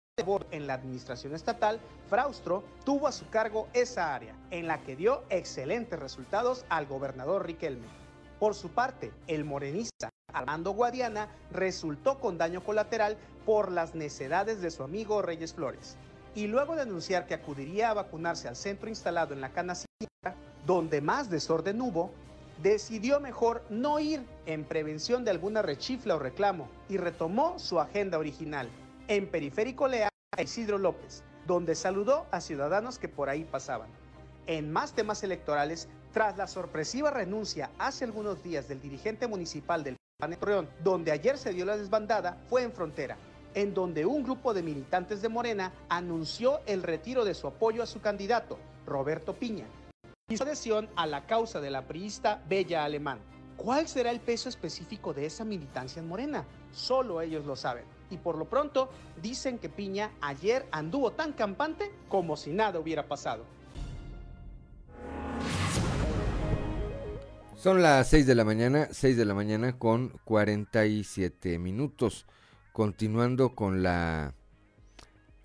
en la administración estatal, Fraustro tuvo a su cargo esa área, en la que dio excelentes resultados al gobernador Riquelme. Por su parte, el morenista Armando Guadiana resultó con daño colateral por las necedades de su amigo Reyes Flores. Y luego de anunciar que acudiría a vacunarse al centro instalado en la Canasilla, donde más desorden hubo, decidió mejor no ir en prevención de alguna rechifla o reclamo y retomó su agenda original, en Periférico Leal a Isidro López, donde saludó a ciudadanos que por ahí pasaban. En más temas electorales, tras la sorpresiva renuncia hace algunos días del dirigente municipal del PAN Torreón, donde ayer se dio la desbandada, fue en Frontera, en donde un grupo de militantes de Morena anunció el retiro de su apoyo a su candidato, Roberto Piña, su adhesión a la causa de la priista Bella Alemán. ¿Cuál será el peso específico de esa militancia en Morena? Solo ellos lo saben. Y por lo pronto dicen que Piña ayer anduvo tan campante como si nada hubiera pasado. Son las 6 de la mañana, 6 de la mañana con 47 minutos. Continuando con la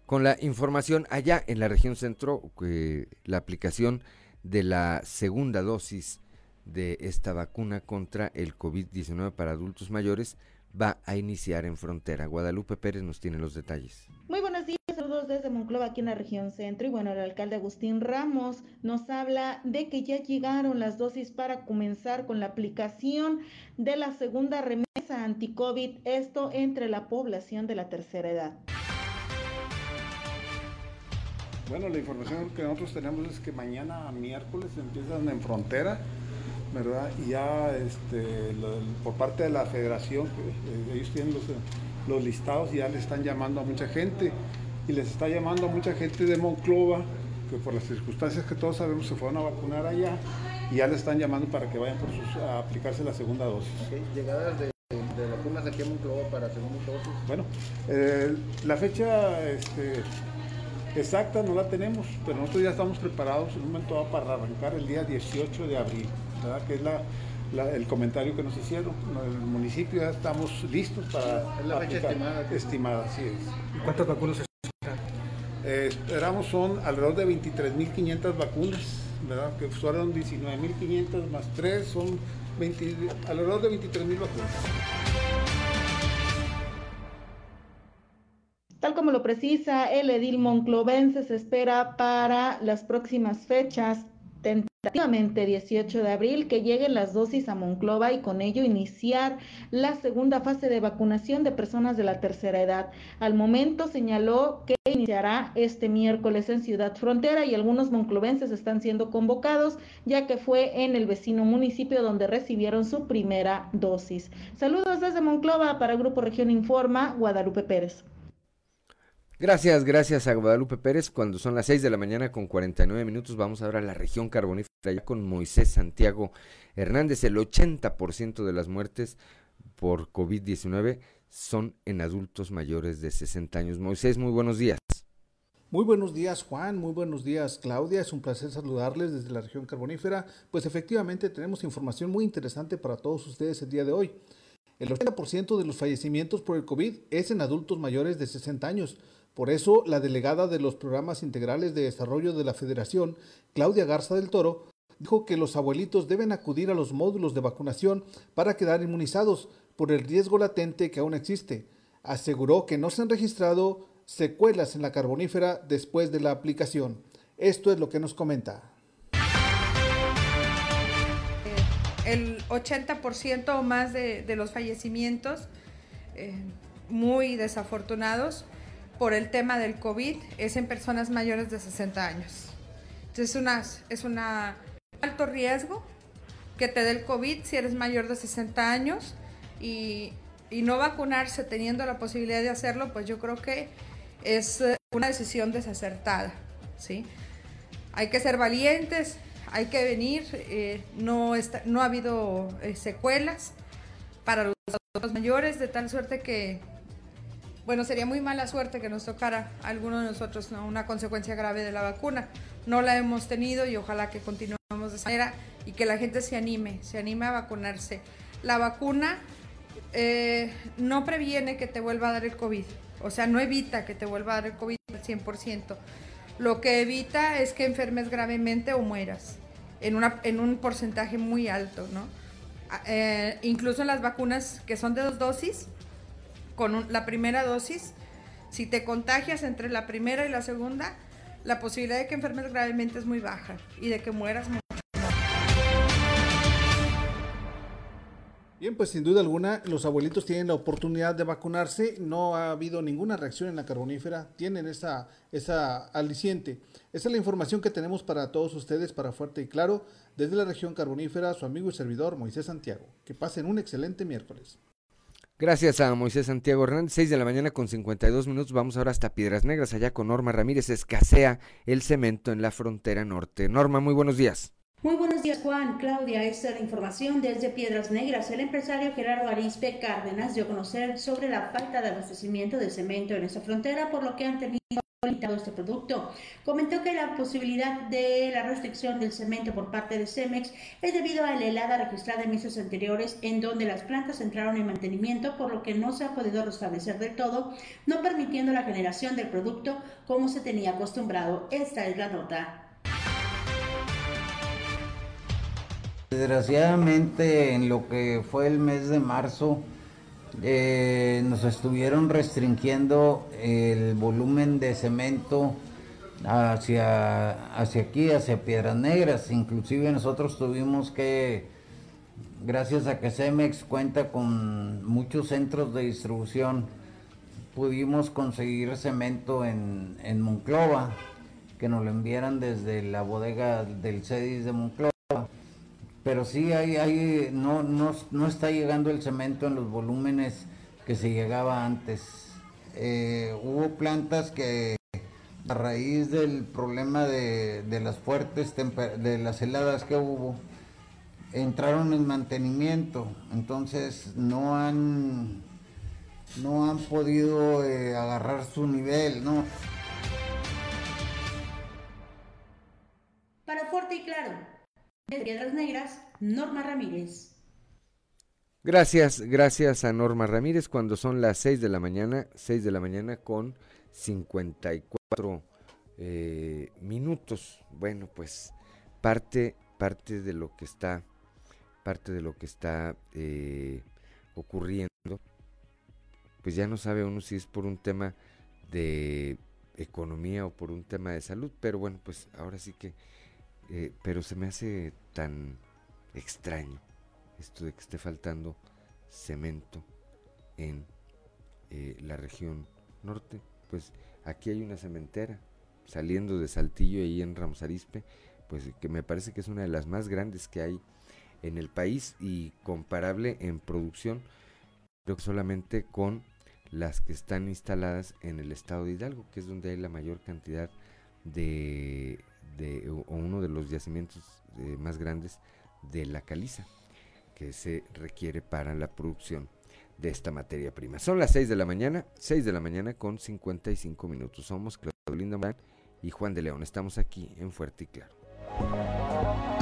con la información allá en la región centro, que la aplicación de la segunda dosis de esta vacuna contra el COVID-19 para adultos mayores va a iniciar en frontera. Guadalupe Pérez nos tiene los detalles. Muy buenos días, saludos desde Monclova, aquí en la región centro. Y bueno, el alcalde Agustín Ramos nos habla de que ya llegaron las dosis para comenzar con la aplicación de la segunda remesa anti-COVID, esto entre la población de la tercera edad. Bueno, la información que nosotros tenemos es que mañana miércoles empiezan en frontera, ¿verdad? Y ya este, por parte de la federación, eh, ellos tienen los, los listados y ya le están llamando a mucha gente. Y les está llamando a mucha gente de Monclova, que por las circunstancias que todos sabemos se fueron a vacunar allá, y ya le están llamando para que vayan por sus, a aplicarse la segunda dosis. ¿Llegadas de, de vacunas aquí a Monclova para segunda dosis? Bueno, eh, la fecha... Este, exacta no la tenemos, pero nosotros ya estamos preparados en un momento dado para arrancar el día 18 de abril, ¿verdad? que es la, el comentario que nos hicieron. En el municipio ya estamos listos para... Es la fecha estimada. Estimada, sí es. ¿Y cuántas vacunas se eh, esperamos son alrededor de 23.500 vacunas, ¿verdad? que fueron 19.500 más 3, son 20, alrededor de 23.000 vacunas. Tal como lo precisa el edil monclovense, se espera para las próximas fechas, tentativamente 18 de abril, que lleguen las dosis a Monclova y con ello iniciar la segunda fase de vacunación de personas de la tercera edad. Al momento señaló que iniciará este miércoles en Ciudad Frontera y algunos monclovenses están siendo convocados, ya que fue en el vecino municipio donde recibieron su primera dosis. Saludos desde Monclova para Grupo Región Informa, Guadalupe Pérez. Gracias, gracias a Guadalupe Pérez. Cuando son las 6 de la mañana con 49 minutos, vamos ahora a la región carbonífera ya con Moisés Santiago Hernández. El 80% de las muertes por COVID-19 son en adultos mayores de 60 años. Moisés, muy buenos días. Muy buenos días Juan, muy buenos días Claudia, es un placer saludarles desde la región carbonífera. Pues efectivamente tenemos información muy interesante para todos ustedes el día de hoy. El 80% de los fallecimientos por el COVID es en adultos mayores de 60 años. Por eso, la delegada de los programas integrales de desarrollo de la Federación, Claudia Garza del Toro, dijo que los abuelitos deben acudir a los módulos de vacunación para quedar inmunizados por el riesgo latente que aún existe. Aseguró que no se han registrado secuelas en la carbonífera después de la aplicación. Esto es lo que nos comenta. El 80% o más de, los fallecimientos eh, muy desafortunados por el tema del COVID es en personas mayores de 60 años. Entonces una, es un alto riesgo que te dé el COVID si eres mayor de 60 años y, y, no vacunarse teniendo la posibilidad de hacerlo, pues yo creo que es una decisión desacertada. ¿sí? Hay que ser valientes, hay que venir, eh, no, está, no ha habido eh, secuelas para los mayores, de tal suerte que bueno, sería muy mala suerte que nos tocara a alguno de nosotros una consecuencia grave de la vacuna. No la hemos tenido y ojalá que continuemos de esa manera y que la gente se anime, se anime a vacunarse. La vacuna eh, no previene que te vuelva a dar el COVID, o sea, no evita que te vuelva a dar el COVID al 100%. Lo que evita es que enfermes gravemente o mueras en, una, en un porcentaje muy alto, ¿no? Eh, incluso las vacunas que son de dos dosis, con la primera dosis, si te contagias entre la primera y la segunda, la posibilidad de que enfermes gravemente es muy baja y de que mueras mucho. Bien, pues sin duda alguna los abuelitos tienen la oportunidad de vacunarse, no ha habido ninguna reacción en la carbonífera, tienen esa, esa aliciente. Esa es la información que tenemos para todos ustedes, para Fuerte y Claro, desde la región carbonífera, su amigo y servidor Moisés Santiago. Que pasen un excelente miércoles. Gracias a Moisés Santiago Hernández, 6 de la mañana con 52 minutos. Vamos ahora hasta Piedras Negras, allá con Norma Ramírez. Escasea el cemento en la frontera norte. Norma, muy buenos días. Muy buenos días, Juan. Claudia, esta es la información desde Piedras Negras. El empresario Gerardo Arispe Cárdenas dio a conocer sobre la falta de abastecimiento de cemento en esta frontera, por lo que han tenido limitado este producto. Comentó que la posibilidad de la restricción del cemento por parte de Cemex es debido a la helada registrada en meses anteriores en donde las plantas entraron en mantenimiento, por lo que no se ha podido restablecer del todo, no permitiendo la generación del producto como se tenía acostumbrado. Esta es la nota. Desgraciadamente en lo que fue el mes de marzo eh, nos estuvieron restringiendo el volumen de cemento hacia, hacia aquí, hacia Piedras Negras. Inclusive nosotros tuvimos que, gracias a que Cemex cuenta con muchos centros de distribución, pudimos conseguir cemento en, en Monclova, que nos lo enviaran desde la bodega del CEDIS de Monclova pero sí hay, hay no, no, no, está llegando el cemento en los volúmenes que se llegaba antes. Eh, hubo plantas que a raíz del problema de, de las fuertes de las heladas que hubo, entraron en mantenimiento, entonces no han no han podido eh, agarrar su nivel, ¿no? Para Fuerte y Claro, de Piedras Negras, Norma Ramírez. Gracias, gracias a Norma Ramírez cuando son las 6 de la mañana, 6 de la mañana con 54 eh, minutos. Bueno, pues parte, parte de lo que está, parte de lo que está eh, ocurriendo, pues ya no sabe uno si es por un tema de economía o por un tema de salud, pero bueno, pues ahora sí que eh, pero se me hace tan extraño esto de que esté faltando cemento en eh, la región norte. Pues aquí hay una cementera saliendo de Saltillo y en Ramos Arispe, pues que me parece que es una de las más grandes que hay en el país y comparable en producción, creo que solamente con las que están instaladas en el estado de Hidalgo, que es donde hay la mayor cantidad de de, o uno de los yacimientos eh, más grandes de la caliza que se requiere para la producción de esta materia prima. Son las 6 de la mañana, 6 de la mañana con 55 minutos. Somos Claudio Linda y Juan de León. Estamos aquí en Fuerte y Claro.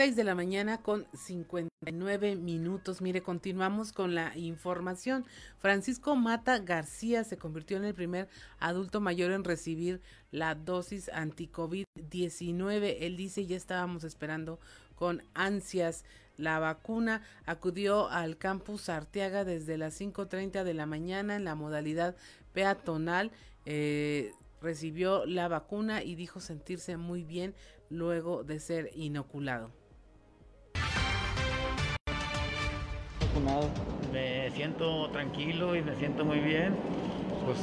6 de la mañana con 59 minutos. Mire, continuamos con la información. Francisco Mata García se convirtió en el primer adulto mayor en recibir la dosis anti-COVID-19. Él dice, ya estábamos esperando con ansias la vacuna. Acudió al campus Arteaga desde las 5.30 de la mañana en la modalidad peatonal. Eh, recibió la vacuna y dijo sentirse muy bien luego de ser inoculado. Me siento tranquilo y me siento muy bien. Pues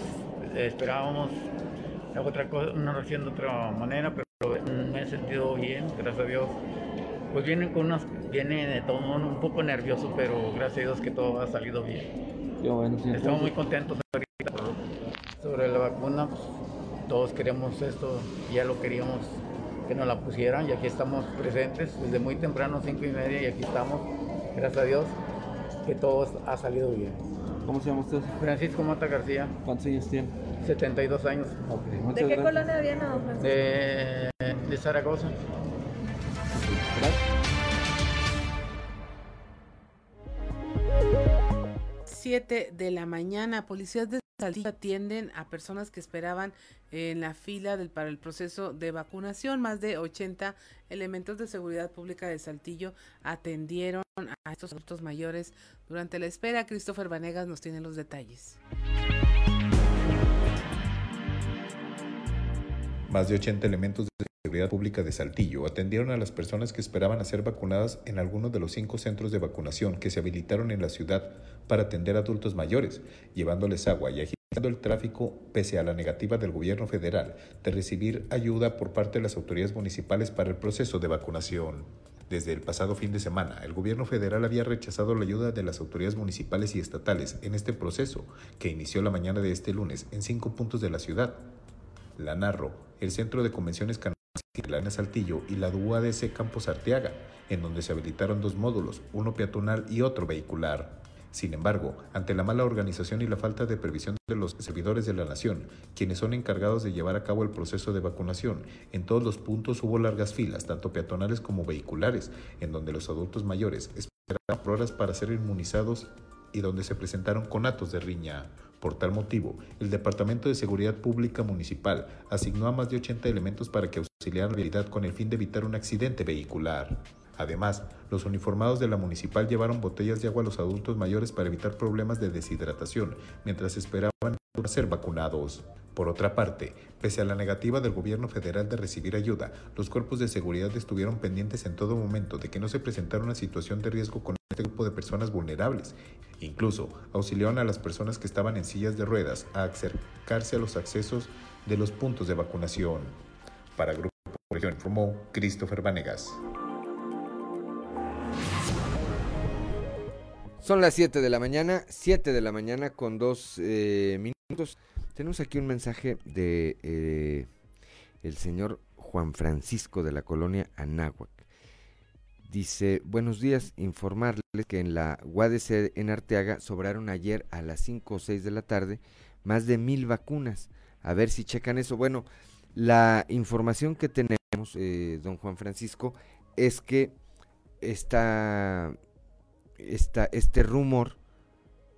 esperábamos otra cosa, una reacción de otra manera, pero me he sentido bien, gracias a Dios. Pues viene con unas, viene de todo un poco nervioso, pero gracias a Dios que todo ha salido bien. Estamos muy contentos ahorita sobre la vacuna. Pues, todos queremos esto, ya lo queríamos que nos la pusieran y aquí estamos presentes desde muy temprano, cinco y media, y aquí estamos, gracias a Dios que todo ha salido bien. ¿Cómo se llama usted? Francisco Mata García. ¿Cuántos años tiene? 72 años. ¿De qué colonia viene, don Francisco? De, de Zaragoza. Siete de la mañana, policías de Saltillo atienden a personas que esperaban en la fila del, para el proceso de vacunación. Más de 80 elementos de seguridad pública de Saltillo atendieron a estos adultos mayores durante la espera. Christopher Vanegas nos tiene los detalles. Más de 80 elementos de seguridad pública de Saltillo atendieron a las personas que esperaban a ser vacunadas en algunos de los cinco centros de vacunación que se habilitaron en la ciudad para atender adultos mayores, llevándoles agua y agitando el tráfico pese a la negativa del gobierno federal de recibir ayuda por parte de las autoridades municipales para el proceso de vacunación. Desde el pasado fin de semana, el gobierno federal había rechazado la ayuda de las autoridades municipales y estatales en este proceso, que inició la mañana de este lunes en cinco puntos de la ciudad. La Narro, el Centro de Convenciones Saltillo y la UADC Campos Arteaga, en donde se habilitaron dos módulos, uno peatonal y otro vehicular. Sin embargo, ante la mala organización y la falta de previsión de los servidores de la nación, quienes son encargados de llevar a cabo el proceso de vacunación, en todos los puntos hubo largas filas, tanto peatonales como vehiculares, en donde los adultos mayores esperaban por horas para ser inmunizados y donde se presentaron conatos de riña. Por tal motivo, el Departamento de Seguridad Pública Municipal asignó a más de 80 elementos para que auxiliaran la vialidad con el fin de evitar un accidente vehicular. Además, los uniformados de la municipal llevaron botellas de agua a los adultos mayores para evitar problemas de deshidratación mientras esperaban ser vacunados. Por otra parte, pese a la negativa del gobierno federal de recibir ayuda, los cuerpos de seguridad estuvieron pendientes en todo momento de que no se presentara una situación de riesgo con este grupo de personas vulnerables. Incluso auxiliaron a las personas que estaban en sillas de ruedas a acercarse a los accesos de los puntos de vacunación. Para Grupo Región informó Christopher Vanegas. Son las 7 de la mañana, 7 de la mañana con dos eh, minutos. Tenemos aquí un mensaje de eh, el señor Juan Francisco de la colonia Anáhuac. Dice, buenos días, informarles que en la UADC en Arteaga sobraron ayer a las 5 o 6 de la tarde más de mil vacunas. A ver si checan eso. Bueno, la información que tenemos, eh, don Juan Francisco, es que esta esta, este rumor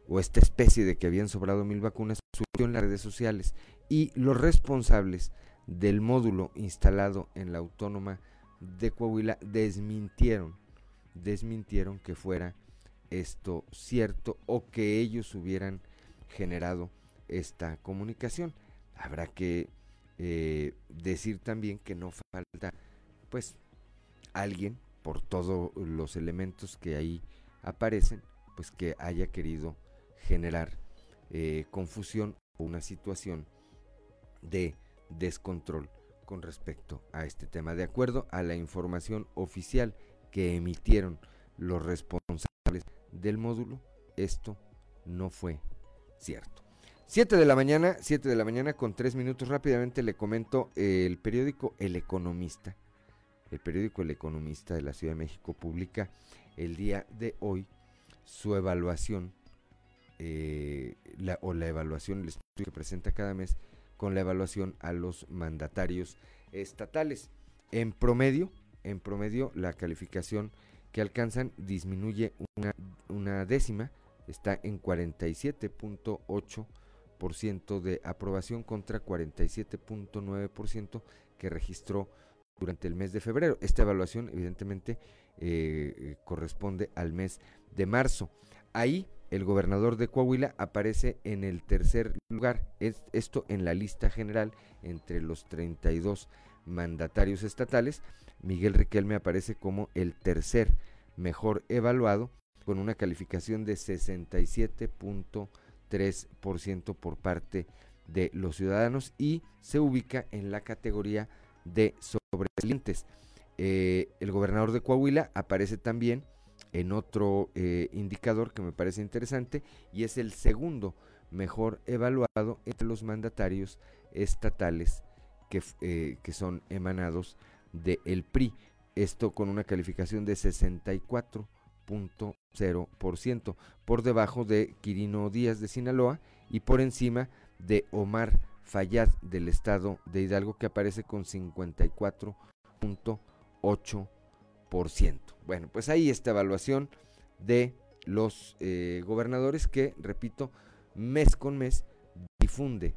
o esta especie de que habían sobrado mil vacunas surgió en las redes sociales y los responsables del módulo instalado en la autónoma de Coahuila desmintieron, desmintieron que fuera esto cierto o que ellos hubieran generado esta comunicación. Habrá que eh, decir también que no falta pues alguien por todos los elementos que ahí aparecen, pues que haya querido generar eh, confusión o una situación de descontrol con respecto a este tema. De acuerdo a la información oficial que emitieron los responsables del módulo, esto no fue cierto. 7 de la mañana, 7 de la mañana con 3 minutos. Rápidamente le comento el periódico El Economista. El periódico El Economista de la Ciudad de México publica el día de hoy su evaluación eh, o la evaluación, el estudio que presenta cada mes con la evaluación a los mandatarios estatales. En promedio, en promedio la calificación que alcanzan disminuye una, una décima, está en 47.8% de aprobación contra 47.9% que registró durante el mes de febrero. Esta evaluación evidentemente eh, corresponde al mes de marzo. Ahí el gobernador de Coahuila aparece en el tercer lugar, es, esto en la lista general entre los 32 mandatarios estatales. Miguel Riquelme aparece como el tercer mejor evaluado con una calificación de 67.3% por parte de los ciudadanos y se ubica en la categoría de sobresalientes. Eh, el gobernador de Coahuila aparece también en otro eh, indicador que me parece interesante y es el segundo mejor evaluado entre los mandatarios estatales que, eh, que son emanados del el PRI. Esto con una calificación de 64.0%, por debajo de Quirino Díaz de Sinaloa y por encima de Omar Fayad del estado de Hidalgo que aparece con 54.1%. 8%. Bueno, pues ahí esta evaluación de los eh, gobernadores que, repito, mes con mes difunde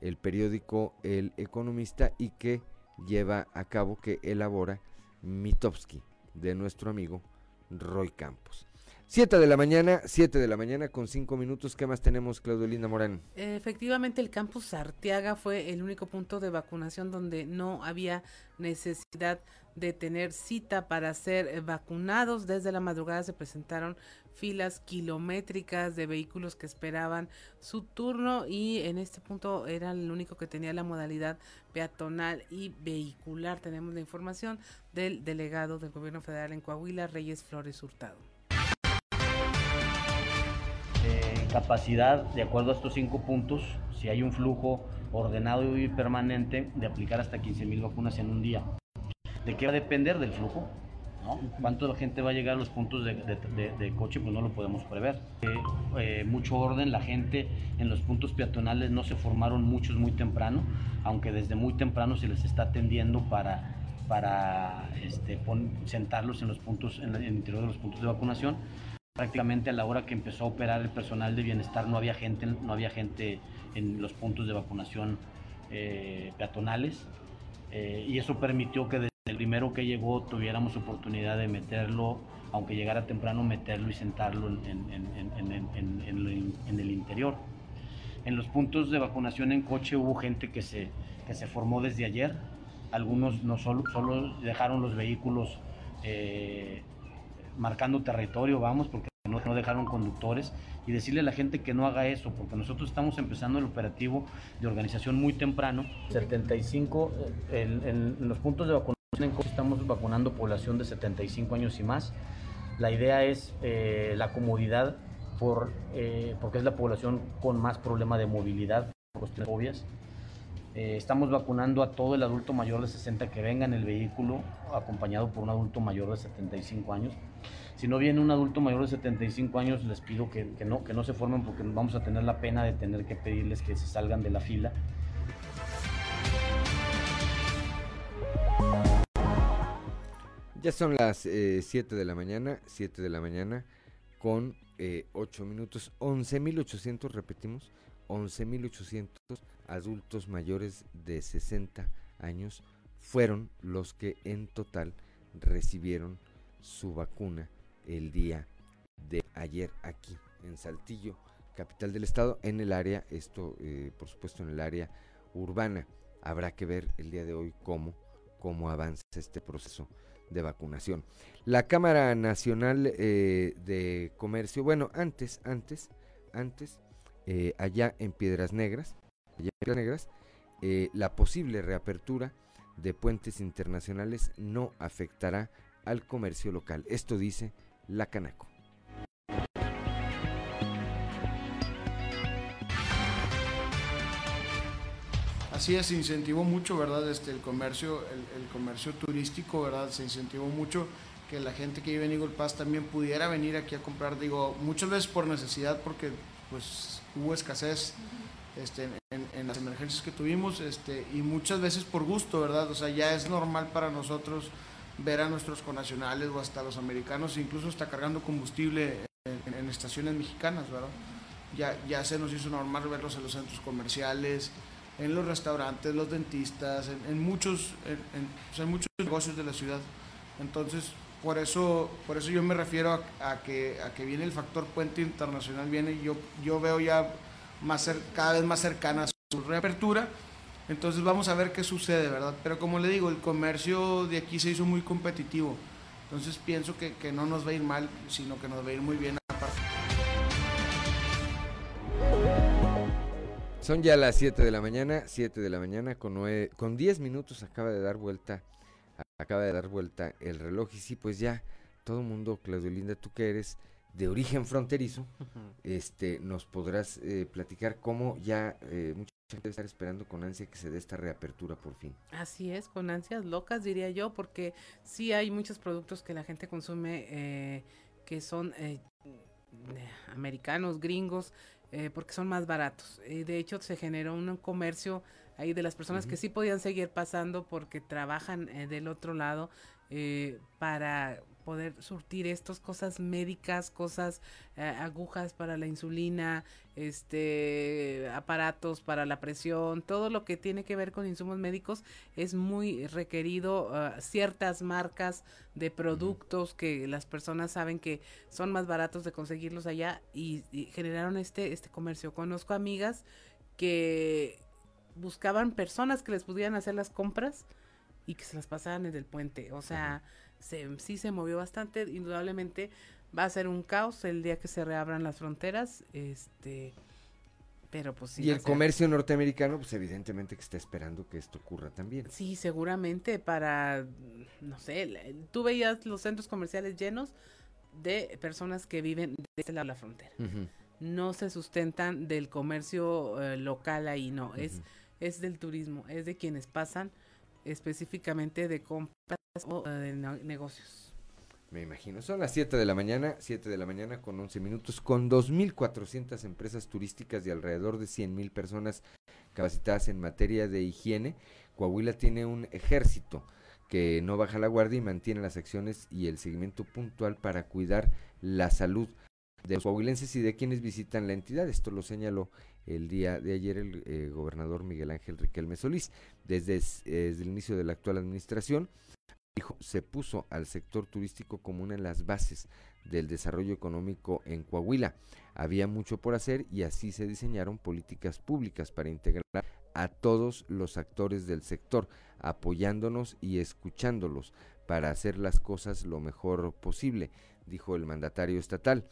el periódico El Economista y que lleva a cabo, que elabora Mitowski, de nuestro amigo Roy Campos. 7 de la mañana, 7 de la mañana con 5 minutos. ¿Qué más tenemos, Claudio Linda Morán? Efectivamente, el campus Arteaga fue el único punto de vacunación donde no había necesidad de tener cita para ser vacunados. Desde la madrugada se presentaron filas kilométricas de vehículos que esperaban su turno y en este punto era el único que tenía la modalidad peatonal y vehicular. Tenemos la información del delegado del gobierno federal en Coahuila, Reyes Flores Hurtado. Capacidad, de acuerdo a estos cinco puntos, si hay un flujo ordenado y permanente, de aplicar hasta 15 mil vacunas en un día. ¿De qué va a depender del flujo? ¿no? ¿Cuánto gente va a llegar a los puntos de, de, de, coche? Pues no lo podemos prever. Eh, eh, mucho orden, la gente en los puntos peatonales no se formaron muchos muy temprano, aunque desde muy temprano se les está atendiendo para, para este, sentarlos en los puntos, en el interior de los puntos de vacunación. Prácticamente a la hora que empezó a operar el personal de bienestar no había gente, no había gente en los puntos de vacunación eh, peatonales y eso permitió que el primero que llegó tuviéramos oportunidad de meterlo, aunque llegara temprano, meterlo y sentarlo en, el interior. En los puntos de vacunación en coche hubo gente que se, que se formó desde ayer. Algunos no solo, solo dejaron los vehículos eh, marcando territorio, vamos, porque no, dejaron conductores. Y decirle a la gente que no haga eso, porque nosotros estamos empezando el operativo de organización muy temprano. 75 eh, en, en los puntos de vacunación Estamos vacunando población de 75 años y más. La idea es eh, la comodidad por, eh, porque es la población con más problema de movilidad, por cuestiones obvias. Eh, estamos vacunando a todo el adulto mayor de 60 que venga en el vehículo acompañado por un adulto mayor de 75 años. Si no viene un adulto mayor de 75 años, les pido que, no, que no se formen porque vamos a tener la pena de tener que pedirles que se salgan de la fila. Ya son las 7 eh, de la mañana, 7 de la mañana con eh, 8 minutos, 11.800, repetimos, 11.800 adultos mayores de 60 años fueron los que en total recibieron su vacuna el día de ayer aquí en Saltillo, capital del estado, en el área, esto eh, por supuesto en el área urbana. Habrá que ver el día de hoy cómo, cómo avanza este proceso de vacunación. La Cámara Nacional eh, de Comercio, bueno, antes, antes, antes, eh, allá en Piedras Negras, allá en Piedras Negras, la posible reapertura de puentes internacionales no afectará al comercio local. Esto dice la Canaco. Así es, se incentivó mucho, ¿verdad? Este, el comercio, el, comercio turístico, ¿verdad? Se incentivó mucho que la gente que vive en Eagle Pass también pudiera venir aquí a comprar, digo, muchas veces por necesidad, porque pues hubo escasez este, en, las emergencias que tuvimos, este, y muchas veces por gusto, ¿verdad? O sea, ya es normal para nosotros ver a nuestros conacionales o hasta los americanos, incluso está cargando combustible en, estaciones mexicanas, ¿verdad? Ya, ya se nos hizo normal verlos en los centros comerciales, en los restaurantes, los dentistas, en, muchos, en, muchos negocios de la ciudad. Entonces, por eso, por eso yo me refiero a, que, a que viene el factor puente internacional, viene, yo, yo veo ya más cada vez más cercana su reapertura. Entonces vamos a ver qué sucede, ¿verdad? Pero como le digo, el comercio de aquí se hizo muy competitivo. Entonces pienso que, que no nos va a ir mal, sino que nos va a ir muy bien. Son ya las 7 de la mañana, 7 de la mañana con, con 10 minutos acaba de dar vuelta, acaba de dar vuelta el reloj y sí, pues ya todo el mundo, Claudio Linda, tú que eres de origen fronterizo, este, nos podrás eh, platicar cómo ya eh, debe estar esperando con ansia que se dé esta reapertura por fin. Así es, con ansias locas diría yo, porque sí hay muchos productos que la gente consume eh, que son americanos, gringos, eh, porque son más baratos. Eh, de hecho, se generó un comercio ahí de las personas que sí podían seguir pasando porque trabajan eh, del otro lado para poder surtir estas cosas médicas, cosas, agujas para la insulina, este, aparatos para la presión, todo lo que tiene que ver con insumos médicos es muy requerido. Ah, ciertas marcas de productos que las personas saben que son más baratos de conseguirlos allá y, generaron este, este comercio. Conozco amigas que buscaban personas que les pudieran hacer las compras y que se las pasaran en el puente. O sea, se, sí se movió bastante, indudablemente va a ser un caos el día que se reabran las fronteras, este, pero pues sí. Y el comercio norteamericano, pues evidentemente que está esperando que esto ocurra también. Sí, seguramente para, no sé, tú veías los centros comerciales llenos de personas que viven de este lado de la frontera. No se sustentan del comercio eh, local ahí, no, es, es del turismo, es de quienes pasan específicamente de compras o de negocios. Me imagino. Son las 7 de la mañana, 7 de la mañana con 11 minutos, con 2.400 empresas turísticas y alrededor de 100.000 personas capacitadas en materia de higiene. Coahuila tiene un ejército que no baja la guardia y mantiene las acciones y el seguimiento puntual para cuidar la salud de los coahuilenses y de quienes visitan la entidad. Esto lo señaló el día de ayer el eh, gobernador Miguel Ángel Riquelme Solís. Desde el inicio de la actual administración, dijo, se puso al sector turístico como una de las bases del desarrollo económico en Coahuila. Había mucho por hacer y así se diseñaron políticas públicas para integrar a todos los actores del sector, apoyándonos y escuchándolos para hacer las cosas lo mejor posible, dijo el mandatario estatal.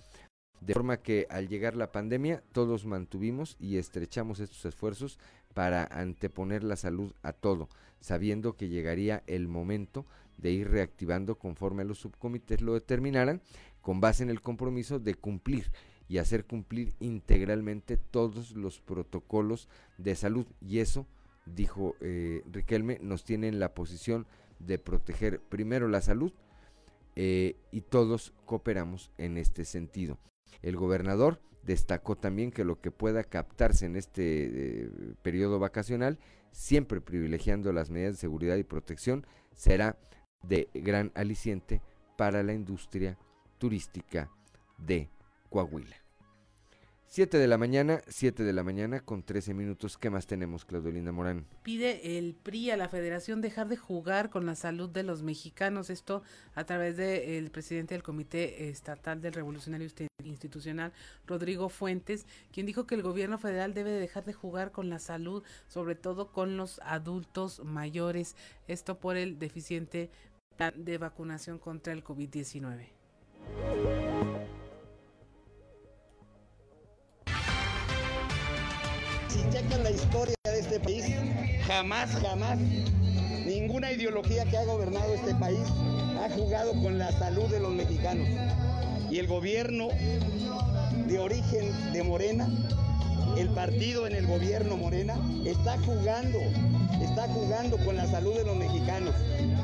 De forma que al llegar la pandemia todos mantuvimos y estrechamos estos esfuerzos para anteponer la salud a todo, sabiendo que llegaría el momento de ir reactivando conforme los subcomités lo determinaran, con base en el compromiso de cumplir y hacer cumplir integralmente todos los protocolos de salud. Y eso, dijo eh, Riquelme, nos tiene en la posición de proteger primero la salud eh, y todos cooperamos en este sentido. El gobernador destacó también que lo que pueda captarse en este eh, periodo vacacional, siempre privilegiando las medidas de seguridad y protección, será de gran aliciente para la industria turística de Coahuila. 7 de la mañana, 7 de la mañana con 13 minutos. ¿Qué más tenemos, Claudelina Morán? Pide el PRI a la federación dejar de jugar con la salud de los mexicanos. Esto a través del presidente del Comité Estatal del Revolucionario Institucional, Rodrigo Fuentes, quien dijo que el gobierno federal debe dejar de jugar con la salud, sobre todo con los adultos mayores. Esto por el deficiente de vacunación contra el COVID-19. Si checan la historia de este país, jamás, jamás, ninguna ideología que ha gobernado este país ha jugado con la salud de los mexicanos. Y el gobierno de origen de Morena, el partido en el gobierno Morena, está jugando, está jugando con la salud de los mexicanos,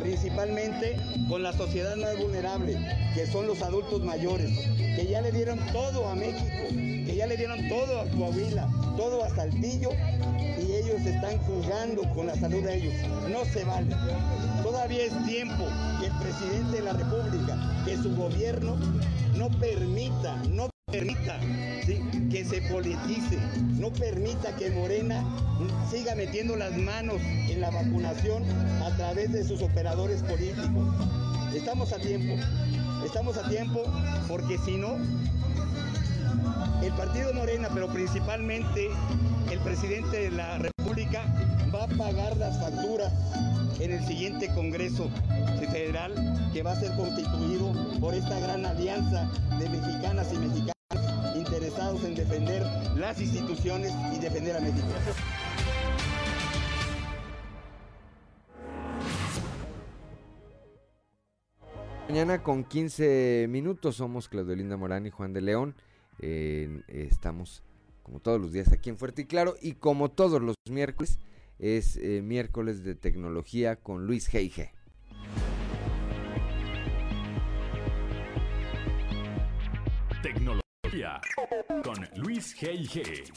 principalmente con la sociedad más vulnerable, que son los adultos mayores, que ya le dieron todo a México, que ya le dieron todo a Coahuila, todo a Saltillo y ellos están jugando con la salud de ellos. No se vale. Todavía es tiempo que el presidente de la República, que su gobierno no permita, no permita que se politice, no permita que Morena siga metiendo las manos en la vacunación a través de sus operadores políticos. Estamos a tiempo, estamos a tiempo porque si no, el partido Morena, pero principalmente el presidente de la República, va a pagar las facturas en el siguiente Congreso Federal que va a ser constituido por esta gran alianza de mexicanas y mexicanos en defender las instituciones y defender a México. Mañana con 15 minutos somos Claudelinda Morán y Juan de León. Estamos como todos los días aquí en Fuerte y Claro y como todos los miércoles es eh, miércoles de tecnología con Luis G.I.G. Con Luis G.I.G.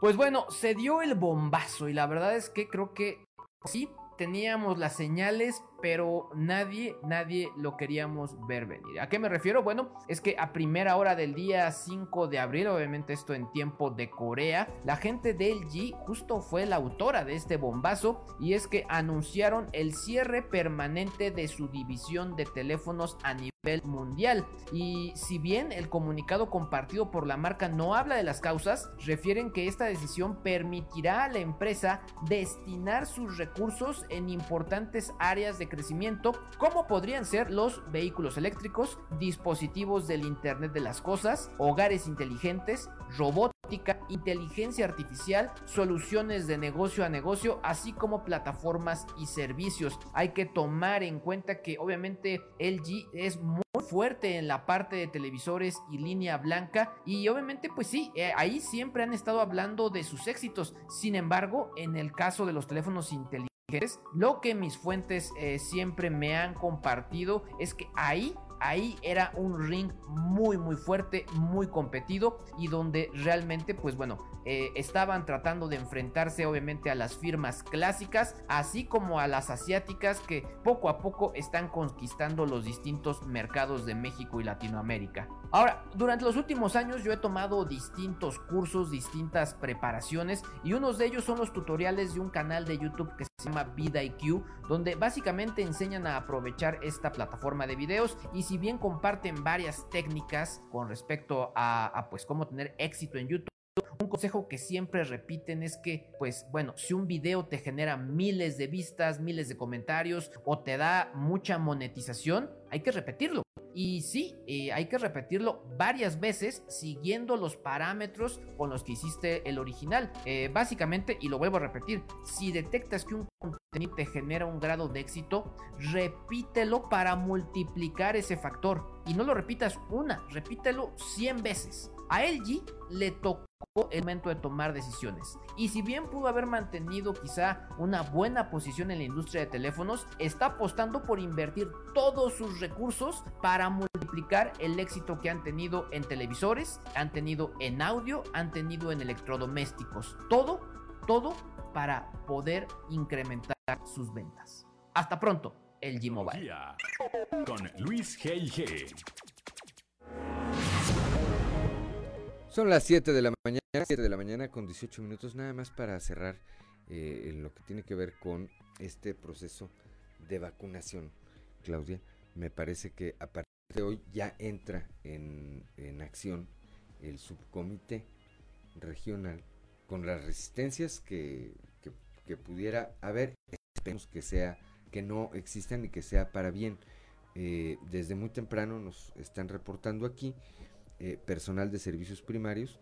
Pues bueno, se dio el bombazo y la verdad es que creo que sí teníamos las señales, pero nadie, nadie lo queríamos ver venir. ¿A qué me refiero? Bueno, es que a primera hora del día 5 de abril, obviamente esto en tiempo de Corea, la gente de LG justo fue la autora de este bombazo y es que anunciaron el cierre permanente de su división de teléfonos a nivel mundial. Y si bien el comunicado compartido por la marca no habla de las causas, refieren que esta decisión permitirá a la empresa destinar sus recursos en importantes áreas de crecimiento, como podrían ser los vehículos eléctricos, dispositivos del Internet de las Cosas, hogares inteligentes, robótica, inteligencia artificial, soluciones de negocio a negocio, así como plataformas y servicios. Hay que tomar en cuenta que obviamente LG es muy fuerte en la parte de televisores y línea blanca y obviamente pues sí, eh, ahí siempre han estado hablando de sus éxitos. Sin embargo, en el caso de los teléfonos inteligentes, lo que mis fuentes eh, siempre me han compartido es que ahí ahí era un ring muy muy fuerte, muy competido y donde realmente pues bueno, eh, estaban tratando de enfrentarse obviamente a las firmas clásicas, así como a las asiáticas que poco a poco están conquistando los distintos mercados de México y Latinoamérica. Ahora, durante los últimos años yo he tomado distintos cursos, distintas preparaciones y unos de ellos son los tutoriales de un canal de YouTube que se llama VidaIQ, donde básicamente enseñan a aprovechar esta plataforma de videos y si bien comparten varias técnicas con respecto a, pues cómo tener éxito en YouTube, un consejo que siempre repiten es que, pues bueno, si un video te genera miles de vistas, miles de comentarios o te da mucha monetización, hay que repetirlo. Y sí, eh, hay que repetirlo varias veces siguiendo los parámetros con los que hiciste el original. Eh, básicamente, y lo vuelvo a repetir, si detectas que un contenido te genera un grado de éxito, repítelo para multiplicar ese factor. Y no lo repitas una, repítelo 100 veces. A LG le tocó el momento de tomar decisiones. Y si bien pudo haber mantenido quizá una buena posición en la industria de teléfonos, está apostando por invertir todos sus recursos para multiplicar el éxito que han tenido en televisores, han tenido en audio, han tenido en electrodomésticos. Todo, todo para poder incrementar sus ventas. Hasta pronto, el G-Mobile. Con Luis G.I.G. Son las 7 de la mañana, 7 de la mañana con 18 minutos, nada más para cerrar eh, en lo que tiene que ver con este proceso de vacunación. Claudia, me parece que a partir de hoy ya entra en, acción el subcomité regional con las resistencias que, pudiera haber. Esperemos que sea, que no existan y que sea para bien. Eh, desde muy temprano nos están reportando aquí eh, personal de servicios primarios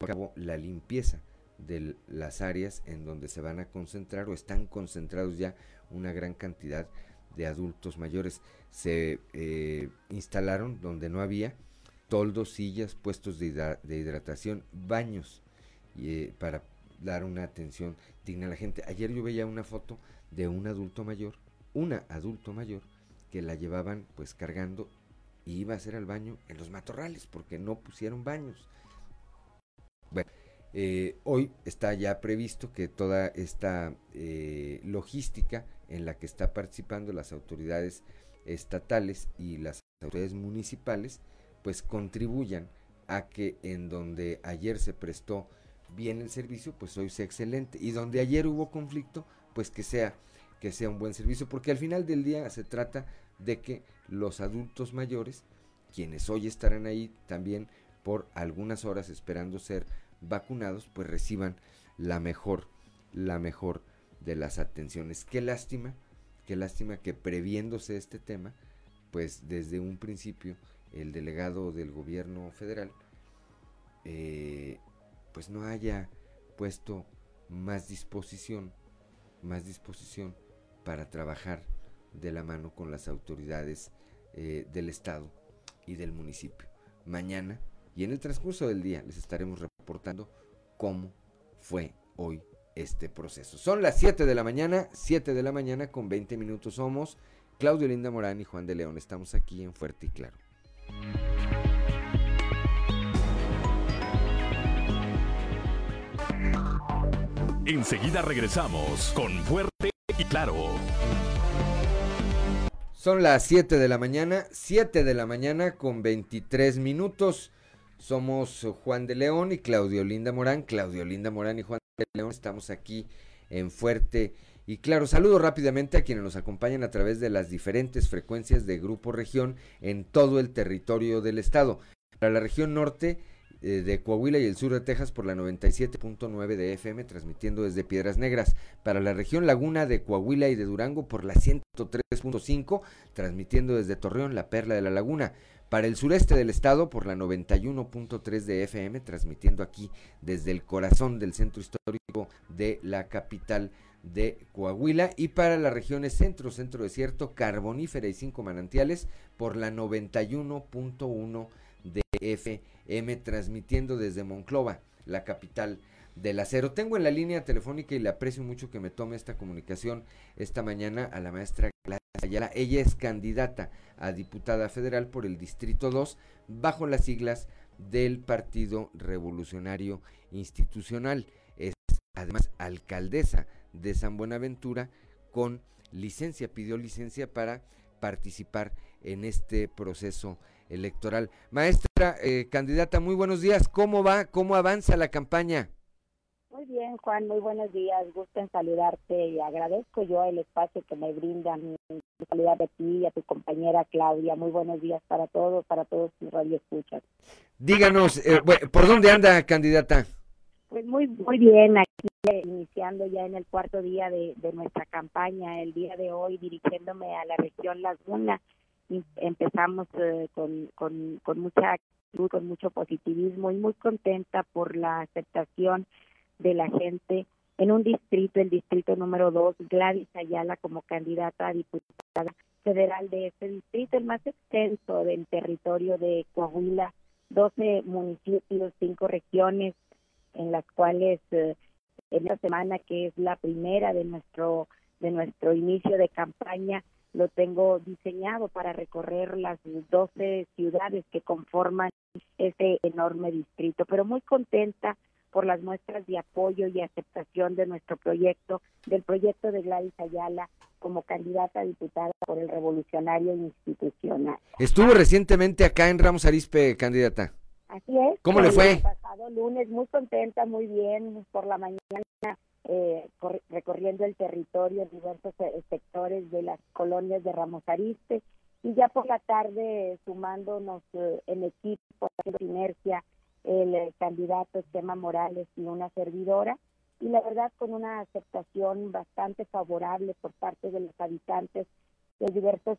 a cabo la limpieza de las áreas en donde se van a concentrar o están concentrados ya una gran cantidad de adultos mayores. Se eh, instalaron donde no había toldos, sillas, puestos de, hidratación, baños eh, para dar una atención digna a la gente. Ayer yo veía una foto de un adulto mayor, una adulto mayor, que la llevaban pues cargando y iba a hacer al baño en los matorrales porque no pusieron baños. Bueno, eh, hoy está ya previsto que toda esta eh, logística en la que está participando las autoridades estatales y las autoridades municipales, pues contribuyan a que en donde ayer se prestó bien el servicio, pues hoy sea excelente. Y donde ayer hubo conflicto, pues que sea, que sea un buen servicio, porque al final del día se trata de que los adultos mayores, quienes hoy estarán ahí también por algunas horas esperando ser vacunados, pues reciban la mejor, la mejor de las atenciones. Qué lástima, qué lástima que previéndose este tema, pues desde un principio el delegado del gobierno federal, eh, pues no haya puesto más disposición, más disposición para trabajar de la mano con las autoridades eh, del Estado y del municipio. Mañana y en el transcurso del día les estaremos reportando cómo fue hoy este proceso. Son las 7 de la mañana, 7 de la mañana con 20 minutos somos Claudio Linda Morán y Juan de León. Estamos aquí en Fuerte y Claro. Enseguida regresamos con Fuerte y Claro. Son las 7 de la mañana, 7 de la mañana con 23 minutos. Somos Juan de León y Claudio Linda Morán. Claudio Linda Morán y Juan de León estamos aquí en Fuerte y claro. Saludo rápidamente a quienes nos acompañan a través de las diferentes frecuencias de Grupo Región en todo el territorio del estado. Para la región norte eh, de Coahuila y el sur de Texas por la 97.9 de FM, transmitiendo desde Piedras Negras. Para la región Laguna de Coahuila y de Durango por la 103.5, transmitiendo desde Torreón, la Perla de la Laguna. Para el sureste del estado por la 91.3 de FM, transmitiendo aquí desde el corazón del centro histórico de la capital de Coahuila y para las regiones centro, centro desierto, carbonífera y cinco manantiales por la 91.1 de FM transmitiendo desde Monclova, la capital del acero. Tengo en la línea telefónica y le aprecio mucho que me tome esta comunicación esta mañana a la maestra Gladys Ayala. Ella es candidata a diputada federal por el Distrito 2 bajo las siglas del Partido Revolucionario Institucional. Es además alcaldesa de San Buenaventura con licencia, pidió licencia para participar en este proceso electoral. Maestra, eh, candidata, muy buenos días. ¿Cómo va? ¿Cómo avanza la campaña? Muy bien, Juan, muy buenos días. Gusto en saludarte y agradezco yo el espacio que me brindan. Saludar a ti y a tu compañera Claudia. Muy buenos días para todos, para todos tus radioescuchas. Díganos, eh, ¿por dónde anda, candidata? Pues muy, muy bien, aquí iniciando ya en el cuarto día de, nuestra campaña, el día de hoy dirigiéndome a la región Laguna. Empezamos eh, con, con, con mucha actitud, con mucho positivismo y muy contenta por la aceptación de la gente en un distrito, el distrito número 2, Gladys Ayala como candidata a diputada federal de este distrito, el más extenso del territorio de Coahuila, 12 municipios, 5 regiones, en las cuales eh, en esta semana que es la primera de nuestro de nuestro inicio de campaña lo tengo diseñado para recorrer las 12 ciudades que conforman este enorme distrito, pero muy contenta por las muestras de apoyo y aceptación de nuestro proyecto, del proyecto de Gladys Ayala como candidata a diputada por el Revolucionario Institucional. Estuvo recientemente acá en Ramos Arispe, candidata. Así es. ¿Cómo le fue? El pasado lunes, muy contenta, muy bien, por la mañana eh, recorriendo el territorio, diversos eh, sectores de las colonias de Ramos Arispe, y ya por la tarde sumándonos eh, en equipo, haciendo inercia, el candidato Chema Morales y una servidora, y la verdad con una aceptación bastante favorable por parte de los habitantes de diversos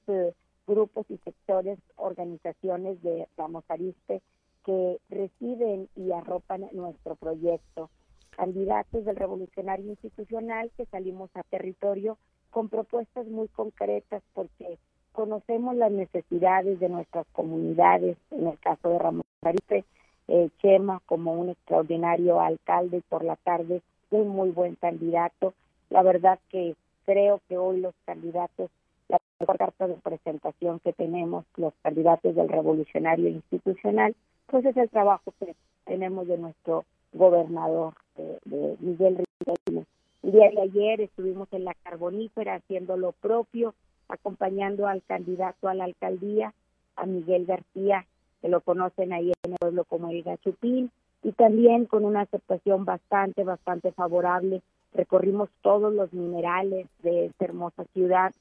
grupos y sectores, organizaciones de Ramos Arispe, que reciben y arropan nuestro proyecto. Candidatos del Revolucionario Institucional que salimos a territorio con propuestas muy concretas porque conocemos las necesidades de nuestras comunidades, en el caso de Ramón Faripe, eh, Chema como un extraordinario alcalde por la tarde, un muy buen candidato. La verdad que creo que hoy los candidatos, la mejor carta de presentación que tenemos, los candidatos del Revolucionario Institucional, pues es el trabajo que tenemos de nuestro gobernador, de, Miguel Riquelme. El día de ayer estuvimos en la Carbonífera haciendo lo propio, acompañando al candidato a la alcaldía, a Miguel García, que lo conocen ahí en el pueblo como el Gachupín, y también con una aceptación bastante, bastante favorable. Recorrimos todos los minerales de esta hermosa ciudad,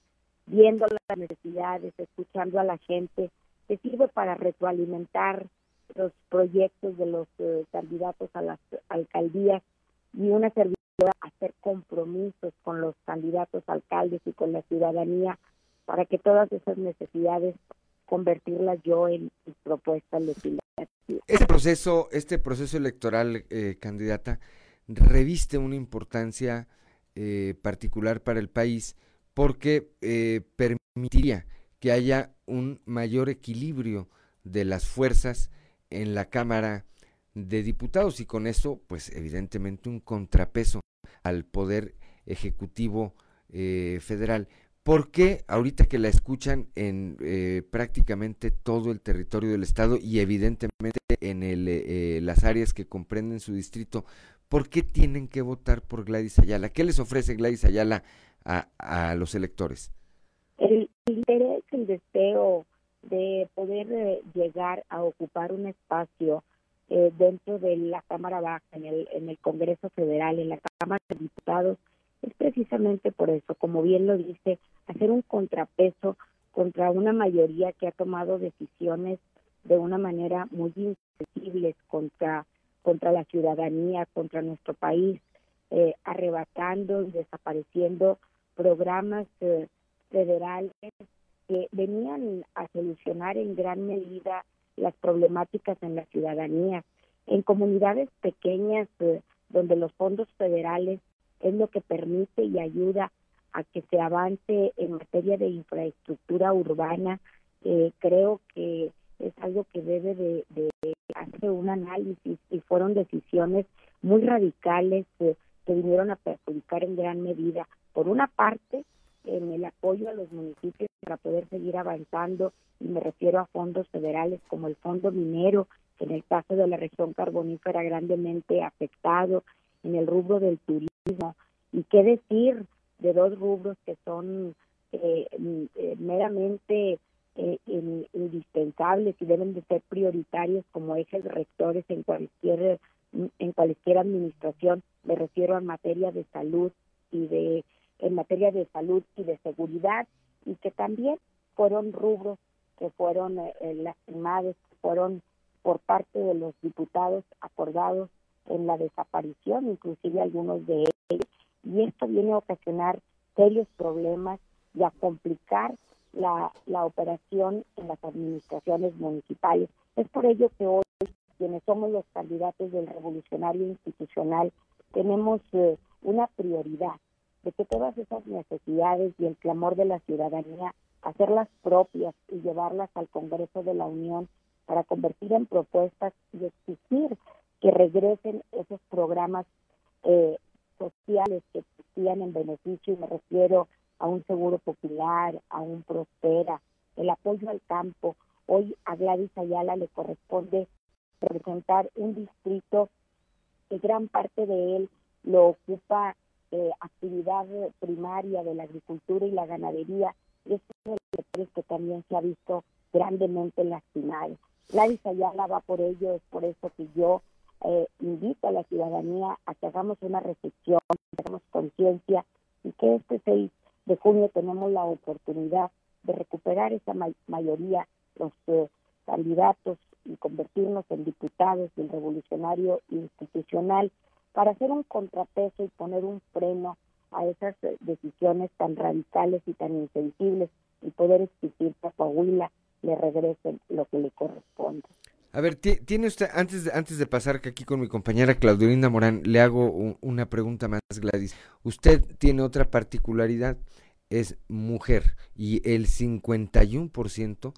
viendo las necesidades, escuchando a la gente, que sirve para retroalimentar los proyectos de los eh, candidatos a las alcaldías y una servidora hacer compromisos con los candidatos alcaldes y con la ciudadanía para que todas esas necesidades convertirlas yo en, propuestas legislativas. Este proceso, este proceso electoral, eh, candidata, reviste una importancia eh, particular para el país porque permitiría que haya un mayor equilibrio de las fuerzas en la Cámara de Diputados y con eso, pues evidentemente un contrapeso al poder ejecutivo eh, federal. ¿Por qué ahorita que la escuchan en eh, prácticamente todo el territorio del estado y evidentemente en el, eh, las áreas que comprenden su distrito, por qué tienen que votar por Gladys Ayala? ¿Qué les ofrece Gladys Ayala a, a los electores? El interés, el deseo de poder eh, llegar a ocupar un espacio eh, dentro de la Cámara Baja, en el, en el Congreso Federal, en la Cámara de Diputados, es precisamente por eso, como bien lo dice, hacer un contrapeso contra una mayoría que ha tomado decisiones de una manera muy insensible contra, contra la ciudadanía, contra nuestro país, eh, arrebatando y desapareciendo programas federales que venían a solucionar en gran medida las problemáticas en la ciudadanía. En comunidades pequeñas eh, donde los fondos federales es lo que permite y ayuda a que se avance en materia de infraestructura urbana. Eh, creo que es algo que debe de, hacer un análisis y fueron decisiones muy radicales que vinieron a perjudicar en gran medida, por una parte, en el apoyo a los municipios para poder seguir avanzando, y me refiero a fondos federales como el Fondo Minero, que en el caso de la región carbonífera grandemente afectado, en el rubro del turismo, y qué decir de dos rubros que son eh, eh, meramente eh, indispensables y deben de ser prioritarios como ejes rectores en cualquier en cualquier administración me refiero a materia de salud y de en materia de salud y de seguridad y que también fueron rubros que fueron eh, lastimados, que fueron por parte de los diputados acordados en la desaparición, inclusive algunos de ellos, y esto viene a ocasionar serios problemas y a complicar la, la operación en las administraciones municipales. Es por ello que hoy, quienes somos los candidatos del revolucionario institucional, tenemos eh, una prioridad de que todas esas necesidades y el clamor de la ciudadanía, hacerlas propias y llevarlas al Congreso de la Unión para convertir en propuestas y exigir que regresen esos programas eh, sociales que existían en beneficio, y me refiero a un seguro popular, a un prospera, el apoyo al campo. Hoy a Gladys Ayala le corresponde representar un distrito que gran parte de él lo ocupa eh, actividad primaria de la agricultura y la ganadería, y es uno de los sectores que también se ha visto grandemente lastimado. Gladys Ayala va por ello, es por eso que yo eh, invito a la ciudadanía a que hagamos una reflexión, que hagamos conciencia y que este 6 de junio tenemos la oportunidad de recuperar esa mayoría, los eh, candidatos y convertirnos en diputados del revolucionario institucional para hacer un contrapeso y poner un freno a esas eh, decisiones tan radicales y tan insensibles y poder exigir que a Coahuila le regresen lo que le corresponde. A ver, tiene usted, antes de, antes de pasar que aquí con mi compañera Claudelina Morán, le hago una pregunta más, Gladys. Usted tiene otra particularidad, es mujer, y el 51%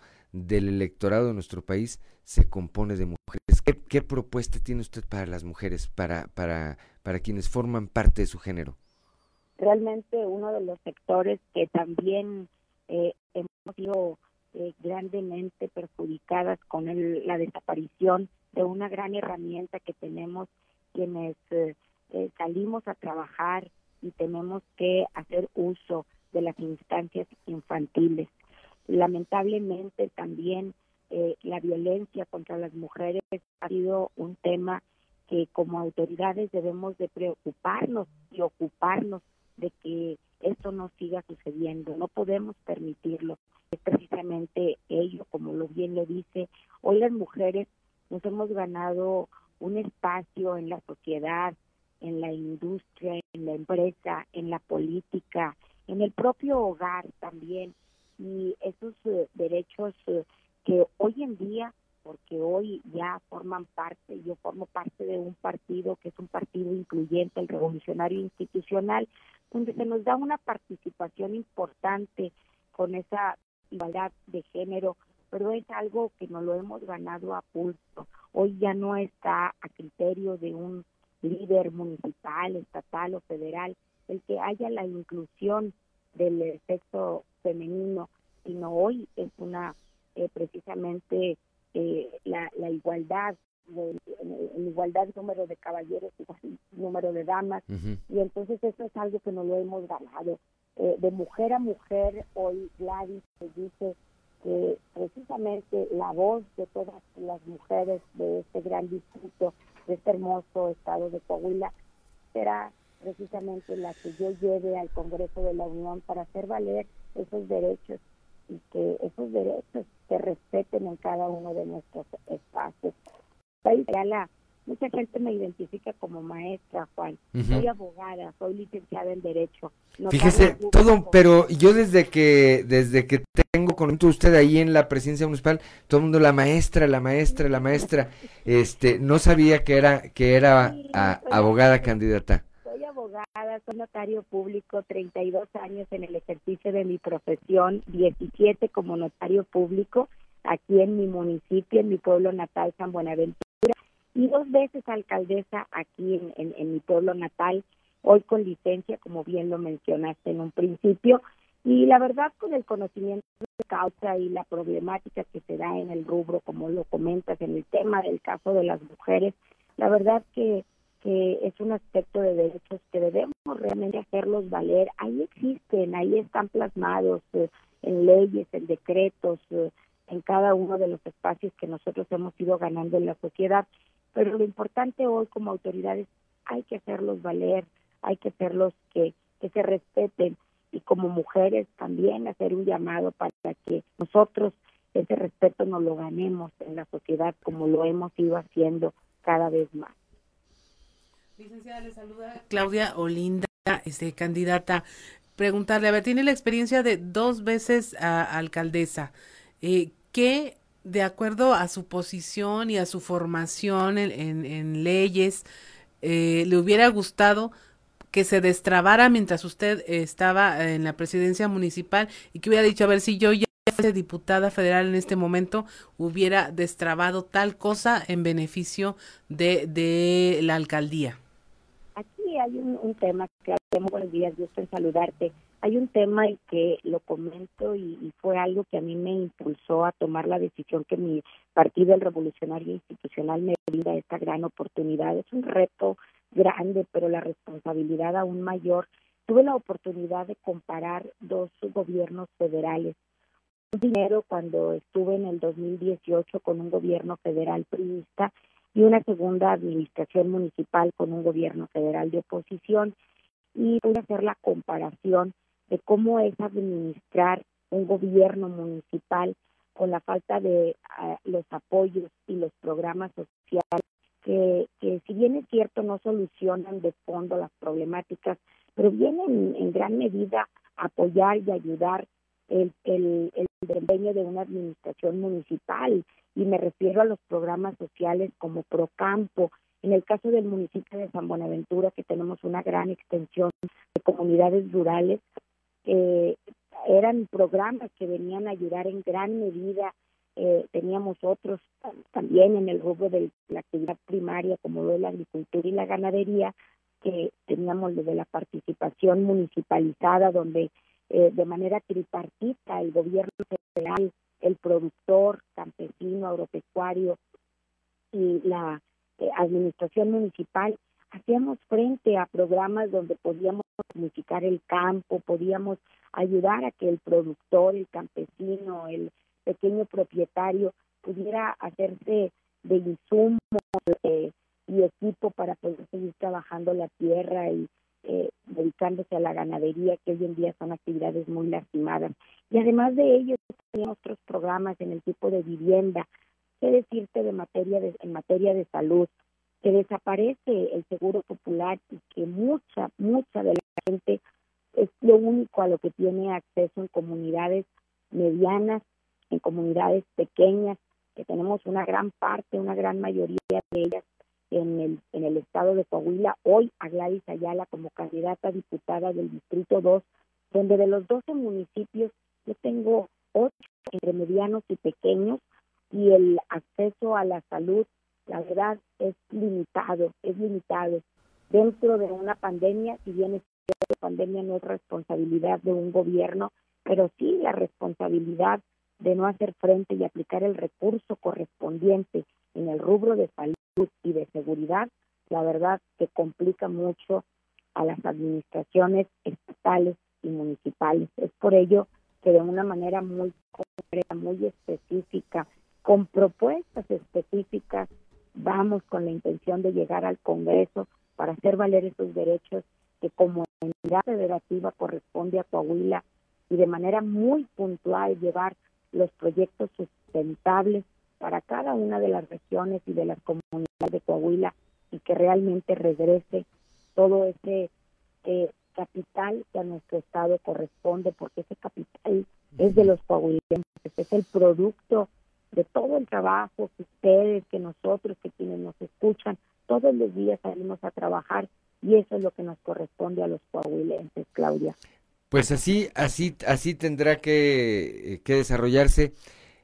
del electorado de nuestro país se compone de mujeres. ¿Qué, propuesta tiene usted para las mujeres, para, para, para quienes forman parte de su género? Realmente uno de los sectores que también eh, hemos sido eh, grandemente perjudicadas con la desaparición de una gran herramienta que tenemos quienes eh, salimos a trabajar y tenemos que hacer uso de las instancias infantiles. Lamentablemente también eh, la violencia contra las mujeres ha sido un tema que como autoridades debemos de preocuparnos y ocuparnos de que esto no siga sucediendo. No podemos permitirlo. Es precisamente ello, como lo bien lo dice. Hoy las mujeres nos hemos ganado un espacio en la sociedad, en la industria, en la empresa, en la política, en el propio hogar también y esos eh, derechos eh, que hoy en día, porque hoy ya forman parte, yo formo parte de un partido que es un partido incluyente, el revolucionario institucional, donde se nos da una participación importante con esa igualdad de género, pero es algo que no lo hemos ganado a pulso. Hoy ya no está a criterio de un líder municipal, estatal o federal el que haya la inclusión del sexo femenino, sino hoy es una eh, precisamente eh, la, la, igualdad, de, igualdad número de caballeros y <laughs> número de damas, y entonces eso es algo que no lo hemos ganado. Eh, de mujer a mujer, hoy Gladys dice que precisamente la voz de todas las mujeres de este gran distrito, de este hermoso estado de Coahuila, será precisamente la que yo lleve al Congreso de la Unión para hacer valer esos derechos y que esos derechos se respeten en cada uno de nuestros espacios. mucha gente me identifica como maestra, Juan. Soy abogada, soy licenciada en Derecho. Fíjese, todo, pero yo desde que desde que tengo con usted ahí en la presidencia municipal, todo el mundo la maestra, la maestra, la maestra, este, no sabía que era que era abogada candidata abogada, soy notario público, 32 años en el ejercicio de mi profesión, 17 como notario público aquí en mi municipio, en mi pueblo natal, San Buenaventura, y dos veces alcaldesa aquí en, en mi pueblo natal, hoy con licencia, como bien lo mencionaste en un principio, y la verdad con el conocimiento de causa y la problemática que se da en el rubro, como lo comentas, en el tema del caso de las mujeres, la verdad que que es un aspecto de derechos que debemos realmente hacerlos valer. Ahí existen, ahí están plasmados eh, en leyes, en decretos, eh, en cada uno de los espacios que nosotros hemos ido ganando en la sociedad. Pero lo importante hoy como autoridades hay que hacerlos valer, hay que hacerlos que, que se respeten y como mujeres también hacer un llamado para que nosotros ese respeto nos lo ganemos en la sociedad como lo hemos ido haciendo cada vez más. Licenciada, le saluda Claudia Olinda, este, candidata. Preguntarle, a ver, tiene la experiencia de dos veces a, alcaldesa. Eh, ¿Qué, de acuerdo a su posición y a su formación en, en, leyes, eh, le hubiera gustado que se destrabara mientras usted estaba en la presidencia municipal y que hubiera dicho, a ver, si yo ya fuese diputada federal en este momento, hubiera destrabado tal cosa en beneficio de, de la alcaldía? Aquí hay un, tema, que muy buenos días, gusto en saludarte. Hay un tema y que lo comento y, fue algo que a mí me impulsó a tomar la decisión que mi partido, el Revolucionario Institucional, me brinda esta gran oportunidad. Es un reto grande, pero la responsabilidad aún mayor. Tuve la oportunidad de comparar dos gobiernos federales. Un dinero cuando estuve en el 2018 con un gobierno federal priista y una segunda administración municipal con un gobierno federal de oposición. Y voy hacer la comparación de cómo es administrar un gobierno municipal con la falta de ah, los apoyos y los programas sociales que, que si bien es cierto no solucionan de fondo las problemáticas, pero vienen en gran medida a apoyar y ayudar el, el, el desempeño de una administración municipal y me refiero a los programas sociales como Procampo. En el caso del municipio de San Buenaventura, que tenemos una gran extensión de comunidades rurales, eh, eran programas que venían a ayudar en gran medida. Eh, teníamos otros también en el rubro de la actividad primaria, como lo de la agricultura y la ganadería, que teníamos lo de la participación municipalizada, donde eh, de manera tripartita el gobierno federal el productor campesino, agropecuario y la eh, administración municipal, hacíamos frente a programas donde podíamos unificar el campo, podíamos ayudar a que el productor, el campesino, el pequeño propietario pudiera hacerse de insumos eh, y equipo para poder seguir trabajando la tierra y eh, dedicándose a la ganadería, que hoy en día son actividades muy lastimadas. Y además de ello, tenemos otros programas en el tipo de vivienda. ¿Qué decirte de materia de, en materia de salud? Que desaparece el seguro popular y que mucha, mucha de la gente es lo único a lo que tiene acceso en comunidades medianas, en comunidades pequeñas, que tenemos una gran parte, una gran mayoría de ellas en el, en el estado de Coahuila, hoy a Gladys Ayala como candidata diputada del Distrito 2, donde de los 12 municipios yo tengo 8 entre medianos y pequeños y el acceso a la salud, la verdad, es limitado, es limitado. Dentro de una pandemia, si bien es pandemia no es responsabilidad de un gobierno, pero sí la responsabilidad de no hacer frente y aplicar el recurso correspondiente en el rubro de salud y de seguridad, la verdad que complica mucho a las administraciones estatales y municipales. Es por ello que de una manera muy concreta, muy específica, con propuestas específicas, vamos con la intención de llegar al Congreso para hacer valer esos derechos que como entidad federativa corresponde a Coahuila y de manera muy puntual llevar los proyectos sustentables para cada una de las regiones y de las comunidades de Coahuila y que realmente regrese todo ese eh, capital que a nuestro estado corresponde, porque ese capital es de los coahuilenses, es el producto de todo el trabajo que ustedes, que nosotros, que quienes nos escuchan, todos los días salimos a trabajar y eso es lo que nos corresponde a los coahuilenses, Claudia. Pues así, así, así tendrá que, que desarrollarse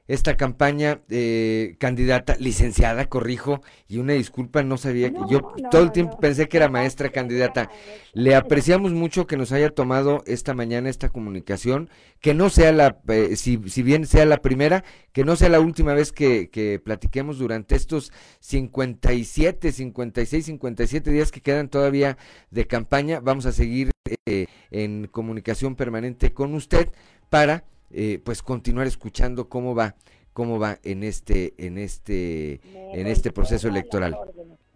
esta campaña, eh, candidata, licenciada, corrijo, y una disculpa, no sabía que yo todo el tiempo pensé que era maestra candidata. Le apreciamos mucho que nos haya tomado esta mañana esta comunicación, que no sea la, eh, si, si, bien sea la primera, que no sea la última vez que, que platiquemos durante estos 57, 56, 57 días que quedan todavía de campaña. Vamos a seguir eh, en comunicación permanente con usted para eh, pues continuar escuchando cómo va cómo va en este en este en este proceso electoral.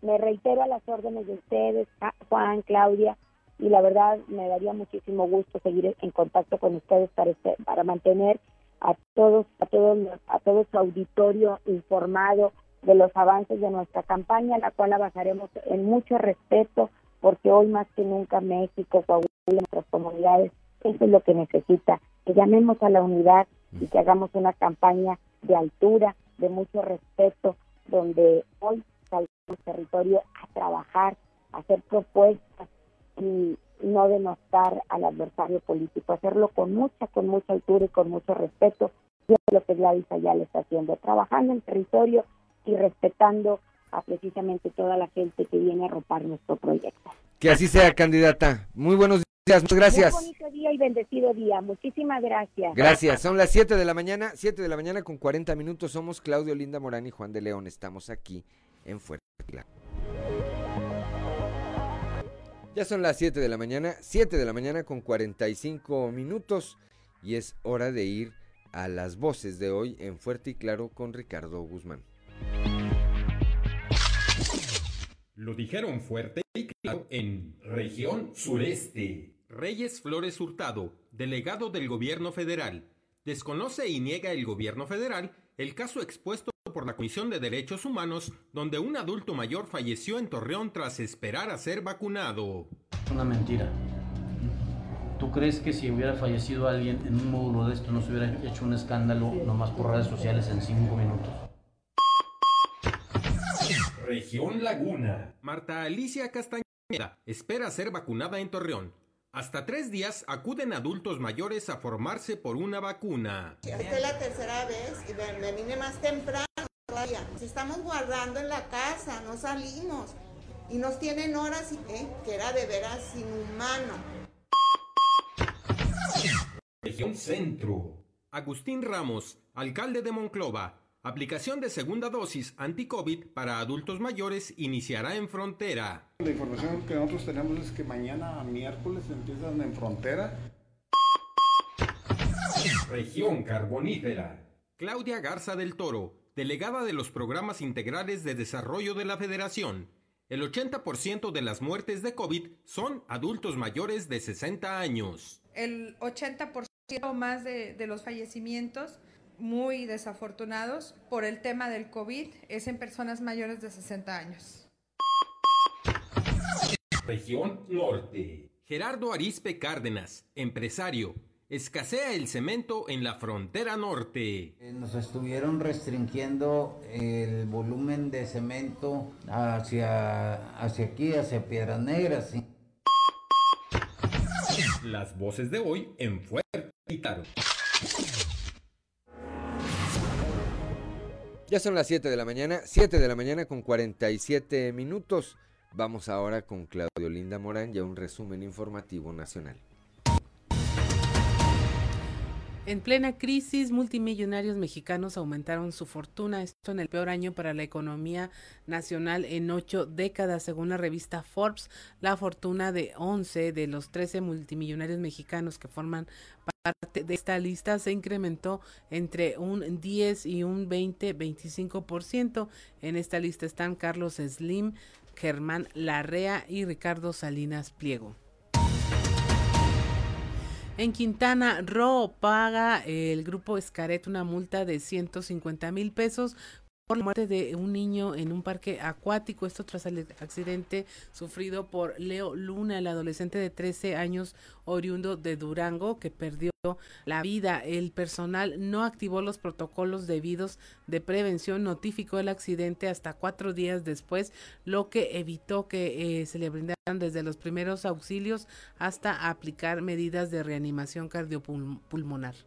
Me reitero a las órdenes de ustedes, Juan, Claudia, y la verdad me daría muchísimo gusto seguir en contacto con ustedes para este, para mantener a todos a todos a todo su auditorio informado de los avances de nuestra campaña, la cual la bajaremos en mucho respeto, porque hoy más que nunca México, Coahuila, nuestras comunidades, eso es lo que necesita que llamemos a la unidad y que hagamos una campaña de altura, de mucho respeto, donde hoy salgamos territorio a trabajar, a hacer propuestas y no denostar al adversario político, hacerlo con mucha, con mucha altura y con mucho respeto. Y es lo que Gladys ya le está haciendo, trabajando en territorio y respetando a precisamente toda la gente que viene a arropar nuestro proyecto. Que así sea, candidata. Muy buenos días, muchas gracias. Muy bonito día y bendecido día. Muchísimas gracias. Gracias. Son las 7 de la mañana, 7 de la mañana con 40 minutos. Somos Claudio Linda Morán y Juan de León. Estamos aquí en Fuerte Claro. Ya son las 7 de la mañana, 7 de la mañana con 45 minutos y es hora de ir a las voces de hoy en Fuerte y Claro con Ricardo Guzmán. Lo dijeron fuerte y claro en región sureste. Reyes Flores Hurtado, delegado del gobierno federal, desconoce y niega el gobierno federal el caso expuesto por la Comisión de Derechos Humanos donde un adulto mayor falleció en Torreón tras esperar a ser vacunado. Una mentira. ¿Tú crees que si hubiera fallecido alguien en un módulo de esto no se hubiera hecho un escándalo nomás por redes sociales en cinco minutos? Región Laguna. Marta Alicia Castañeda espera ser vacunada en Torreón. Hasta tres días acuden adultos mayores a formarse por una vacuna. Esta es la tercera vez y me vine más temprano todavía. Nos estamos guardando en la casa, no salimos. Y nos tienen horas y ¿eh? que era de veras inhumano. Región Centro. Agustín Ramos, alcalde de Monclova, Aplicación de segunda dosis anti-COVID para adultos mayores iniciará en frontera. La información que nosotros tenemos es que mañana miércoles empiezan en frontera. Región carbonífera. Claudia Garza del Toro, delegada de los programas integrales de desarrollo de la Federación. El 80% de las muertes de COVID son adultos mayores de 60 años. El 80% más de, de los fallecimientos muy desafortunados por el tema del COVID es en personas mayores de 60 años. Región Norte. Gerardo Arispe Cárdenas, empresario. Escasea el cemento en la frontera norte. Eh, nos estuvieron restringiendo el volumen de cemento hacia, hacia aquí, hacia Piedras Negras. ¿sí? Las voces de hoy en Fuerte y Ya son las 7 de la mañana, 7 de la mañana con 47 minutos. Vamos ahora con Claudio Linda Morán y a un resumen informativo nacional. En plena crisis, multimillonarios mexicanos aumentaron su fortuna, esto en el peor año para la economía nacional en ocho décadas, según la revista Forbes. La fortuna de 11 de los 13 multimillonarios mexicanos que forman parte de esta lista se incrementó entre un 10 y un 20-25%. En esta lista están Carlos Slim, Germán Larrea y Ricardo Salinas Pliego. En Quintana Roo paga el grupo Escaret una multa de 150 mil pesos por la muerte de un niño en un parque acuático, esto tras el accidente sufrido por Leo Luna, el adolescente de 13 años oriundo de Durango que perdió la vida. El personal no activó los protocolos debidos de prevención, notificó el accidente hasta cuatro días después, lo que evitó que eh, se le brindaran desde los primeros auxilios hasta aplicar medidas de reanimación cardiopulmonar.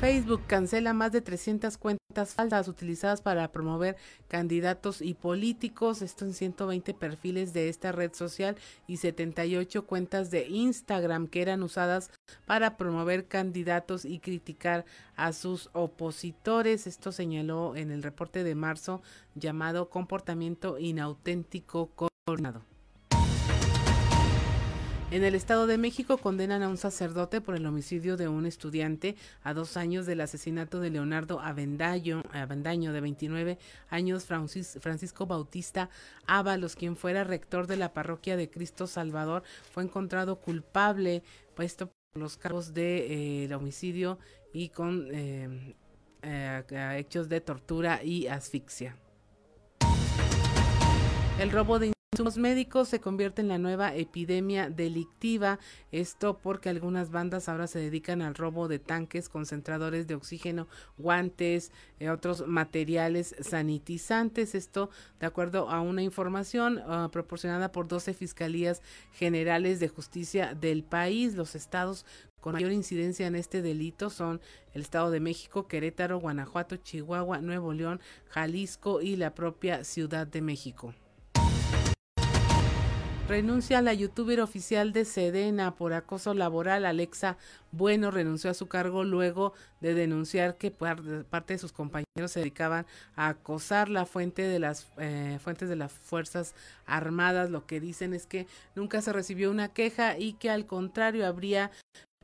Facebook cancela más de 300 cuentas falsas utilizadas para promover candidatos y políticos, esto en 120 perfiles de esta red social y 78 cuentas de Instagram que eran usadas para promover candidatos y criticar a sus opositores. Esto señaló en el reporte de marzo llamado Comportamiento Inauténtico Coordinado. En el Estado de México condenan a un sacerdote por el homicidio de un estudiante a dos años del asesinato de Leonardo Avendaño, Avendaño de 29 años, Francisco Bautista Ábalos, quien fuera rector de la parroquia de Cristo Salvador, fue encontrado culpable, puesto por los cargos de eh, homicidio y con eh, eh, hechos de tortura y asfixia. El robo de insumos médicos se convierte en la nueva epidemia delictiva. Esto porque algunas bandas ahora se dedican al robo de tanques, concentradores de oxígeno, guantes, eh, otros materiales sanitizantes. Esto de acuerdo a una información uh, proporcionada por 12 fiscalías generales de justicia del país. Los estados con mayor incidencia en este delito son el Estado de México, Querétaro, Guanajuato, Chihuahua, Nuevo León, Jalisco y la propia Ciudad de México. Renuncia la youtuber oficial de Sedena por acoso laboral. Alexa Bueno renunció a su cargo luego de denunciar que parte de sus compañeros se dedicaban a acosar la fuente de las eh, fuentes de las Fuerzas Armadas. Lo que dicen es que nunca se recibió una queja y que al contrario habría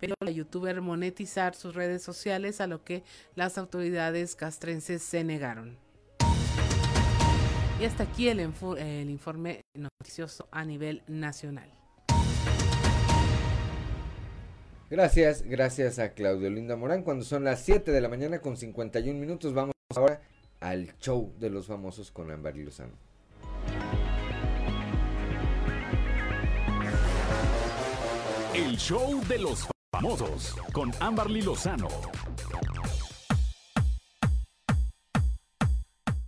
a la youtuber monetizar sus redes sociales, a lo que las autoridades castrenses se negaron. Y hasta aquí el, el informe noticioso a nivel nacional. Gracias, gracias a Claudio Linda Morán. Cuando son las 7 de la mañana con 51 minutos, vamos ahora al show de los famosos con Ámbar Lozano. El show de los famosos con Amberly Lozano.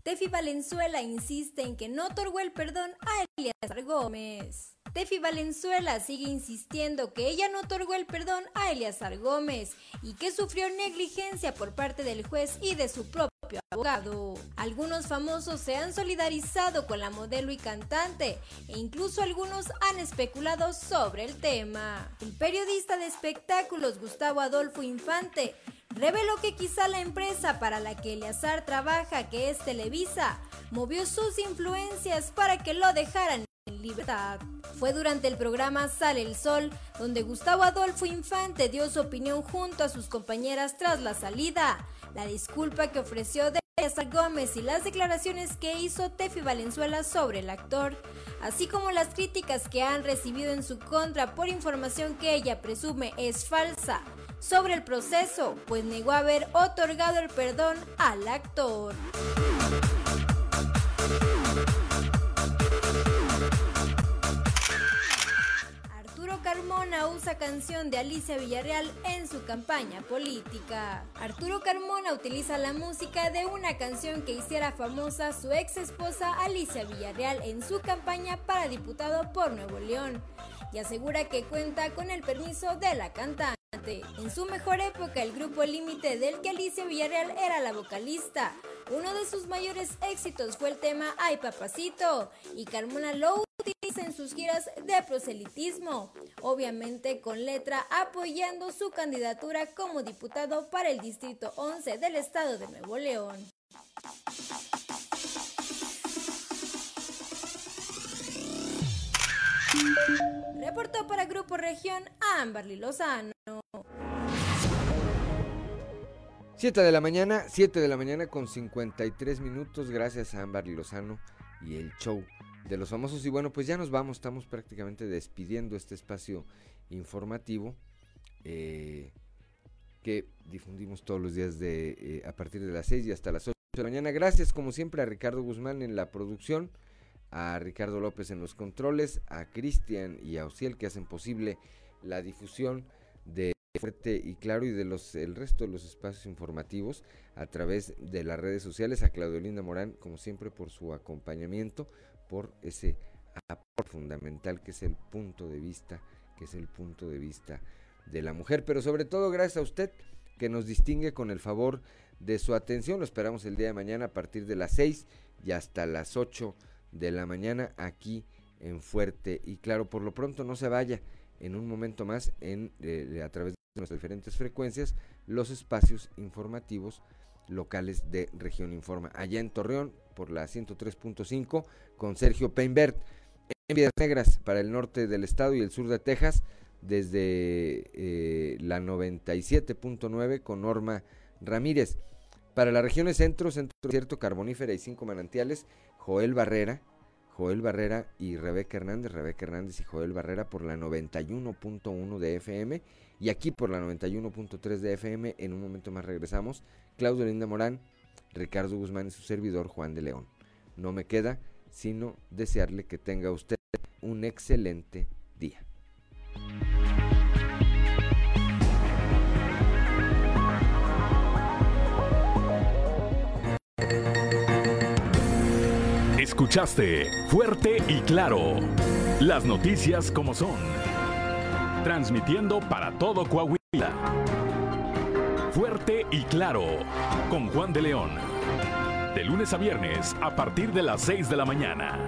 Tefi Valenzuela insiste en que no otorgó el perdón a Eliazar Gómez. Tefi Valenzuela sigue insistiendo que ella no otorgó el perdón a Eliazar Gómez y que sufrió negligencia por parte del juez y de su propio abogado. Algunos famosos se han solidarizado con la modelo y cantante e incluso algunos han especulado sobre el tema. El periodista de espectáculos Gustavo Adolfo Infante reveló que quizá la empresa para la que Eleazar trabaja, que es Televisa, movió sus influencias para que lo dejaran en libertad. Fue durante el programa Sale el Sol, donde Gustavo Adolfo Infante dio su opinión junto a sus compañeras tras la salida, la disculpa que ofreció de Gómez y las declaraciones que hizo Tefi Valenzuela sobre el actor, así como las críticas que han recibido en su contra por información que ella presume es falsa sobre el proceso, pues negó haber otorgado el perdón al actor. Carmona usa canción de Alicia Villarreal en su campaña política. Arturo Carmona utiliza la música de una canción que hiciera famosa su ex esposa Alicia Villarreal en su campaña para diputado por Nuevo León y asegura que cuenta con el permiso de la cantante. En su mejor época, el grupo Límite del que Alicia Villarreal era la vocalista. Uno de sus mayores éxitos fue el tema Ay Papacito, y Carmona lo utiliza en sus giras de proselitismo, obviamente con letra apoyando su candidatura como diputado para el Distrito 11 del estado de Nuevo León. Reportó para Grupo Región Amberly Lozano. 7 de la mañana, 7 de la mañana con 53 minutos, gracias a Amberly Lozano y el show de los famosos. Y bueno, pues ya nos vamos, estamos prácticamente despidiendo este espacio informativo. Eh, que difundimos todos los días de eh, a partir de las 6 y hasta las 8 de la mañana. Gracias como siempre a Ricardo Guzmán en la producción, a Ricardo López en los controles, a Cristian y a Ociel que hacen posible la difusión de Fuerte y Claro y de los el resto de los espacios informativos a través de las redes sociales, a Claudio Linda Morán como siempre por su acompañamiento, por ese aporte fundamental que es el punto de vista, que es el punto de vista de la mujer, pero sobre todo gracias a usted que nos distingue con el favor de su atención. Lo esperamos el día de mañana a partir de las 6 y hasta las 8 de la mañana aquí en Fuerte. Y claro, por lo pronto no se vaya en un momento más en, eh, a través de nuestras diferentes frecuencias los espacios informativos locales de Región Informa. Allá en Torreón por la 103.5 con Sergio Peinbert. En Vidas Negras para el norte del estado y el sur de Texas desde eh, la 97.9 con Norma Ramírez. Para las regiones centro, centro cierto, carbonífera y cinco manantiales, Joel Barrera, Joel Barrera y Rebeca Hernández, Rebeca Hernández y Joel Barrera por la 91.1 de FM y aquí por la 91.3 de FM. En un momento más regresamos. Claudio Linda Morán, Ricardo Guzmán y su servidor Juan de León. No me queda sino desearle que tenga usted un excelente día. Escuchaste fuerte y claro las noticias como son, transmitiendo para todo Coahuila. Fuerte y claro con Juan de León. De lunes a viernes a partir de las 6 de la mañana.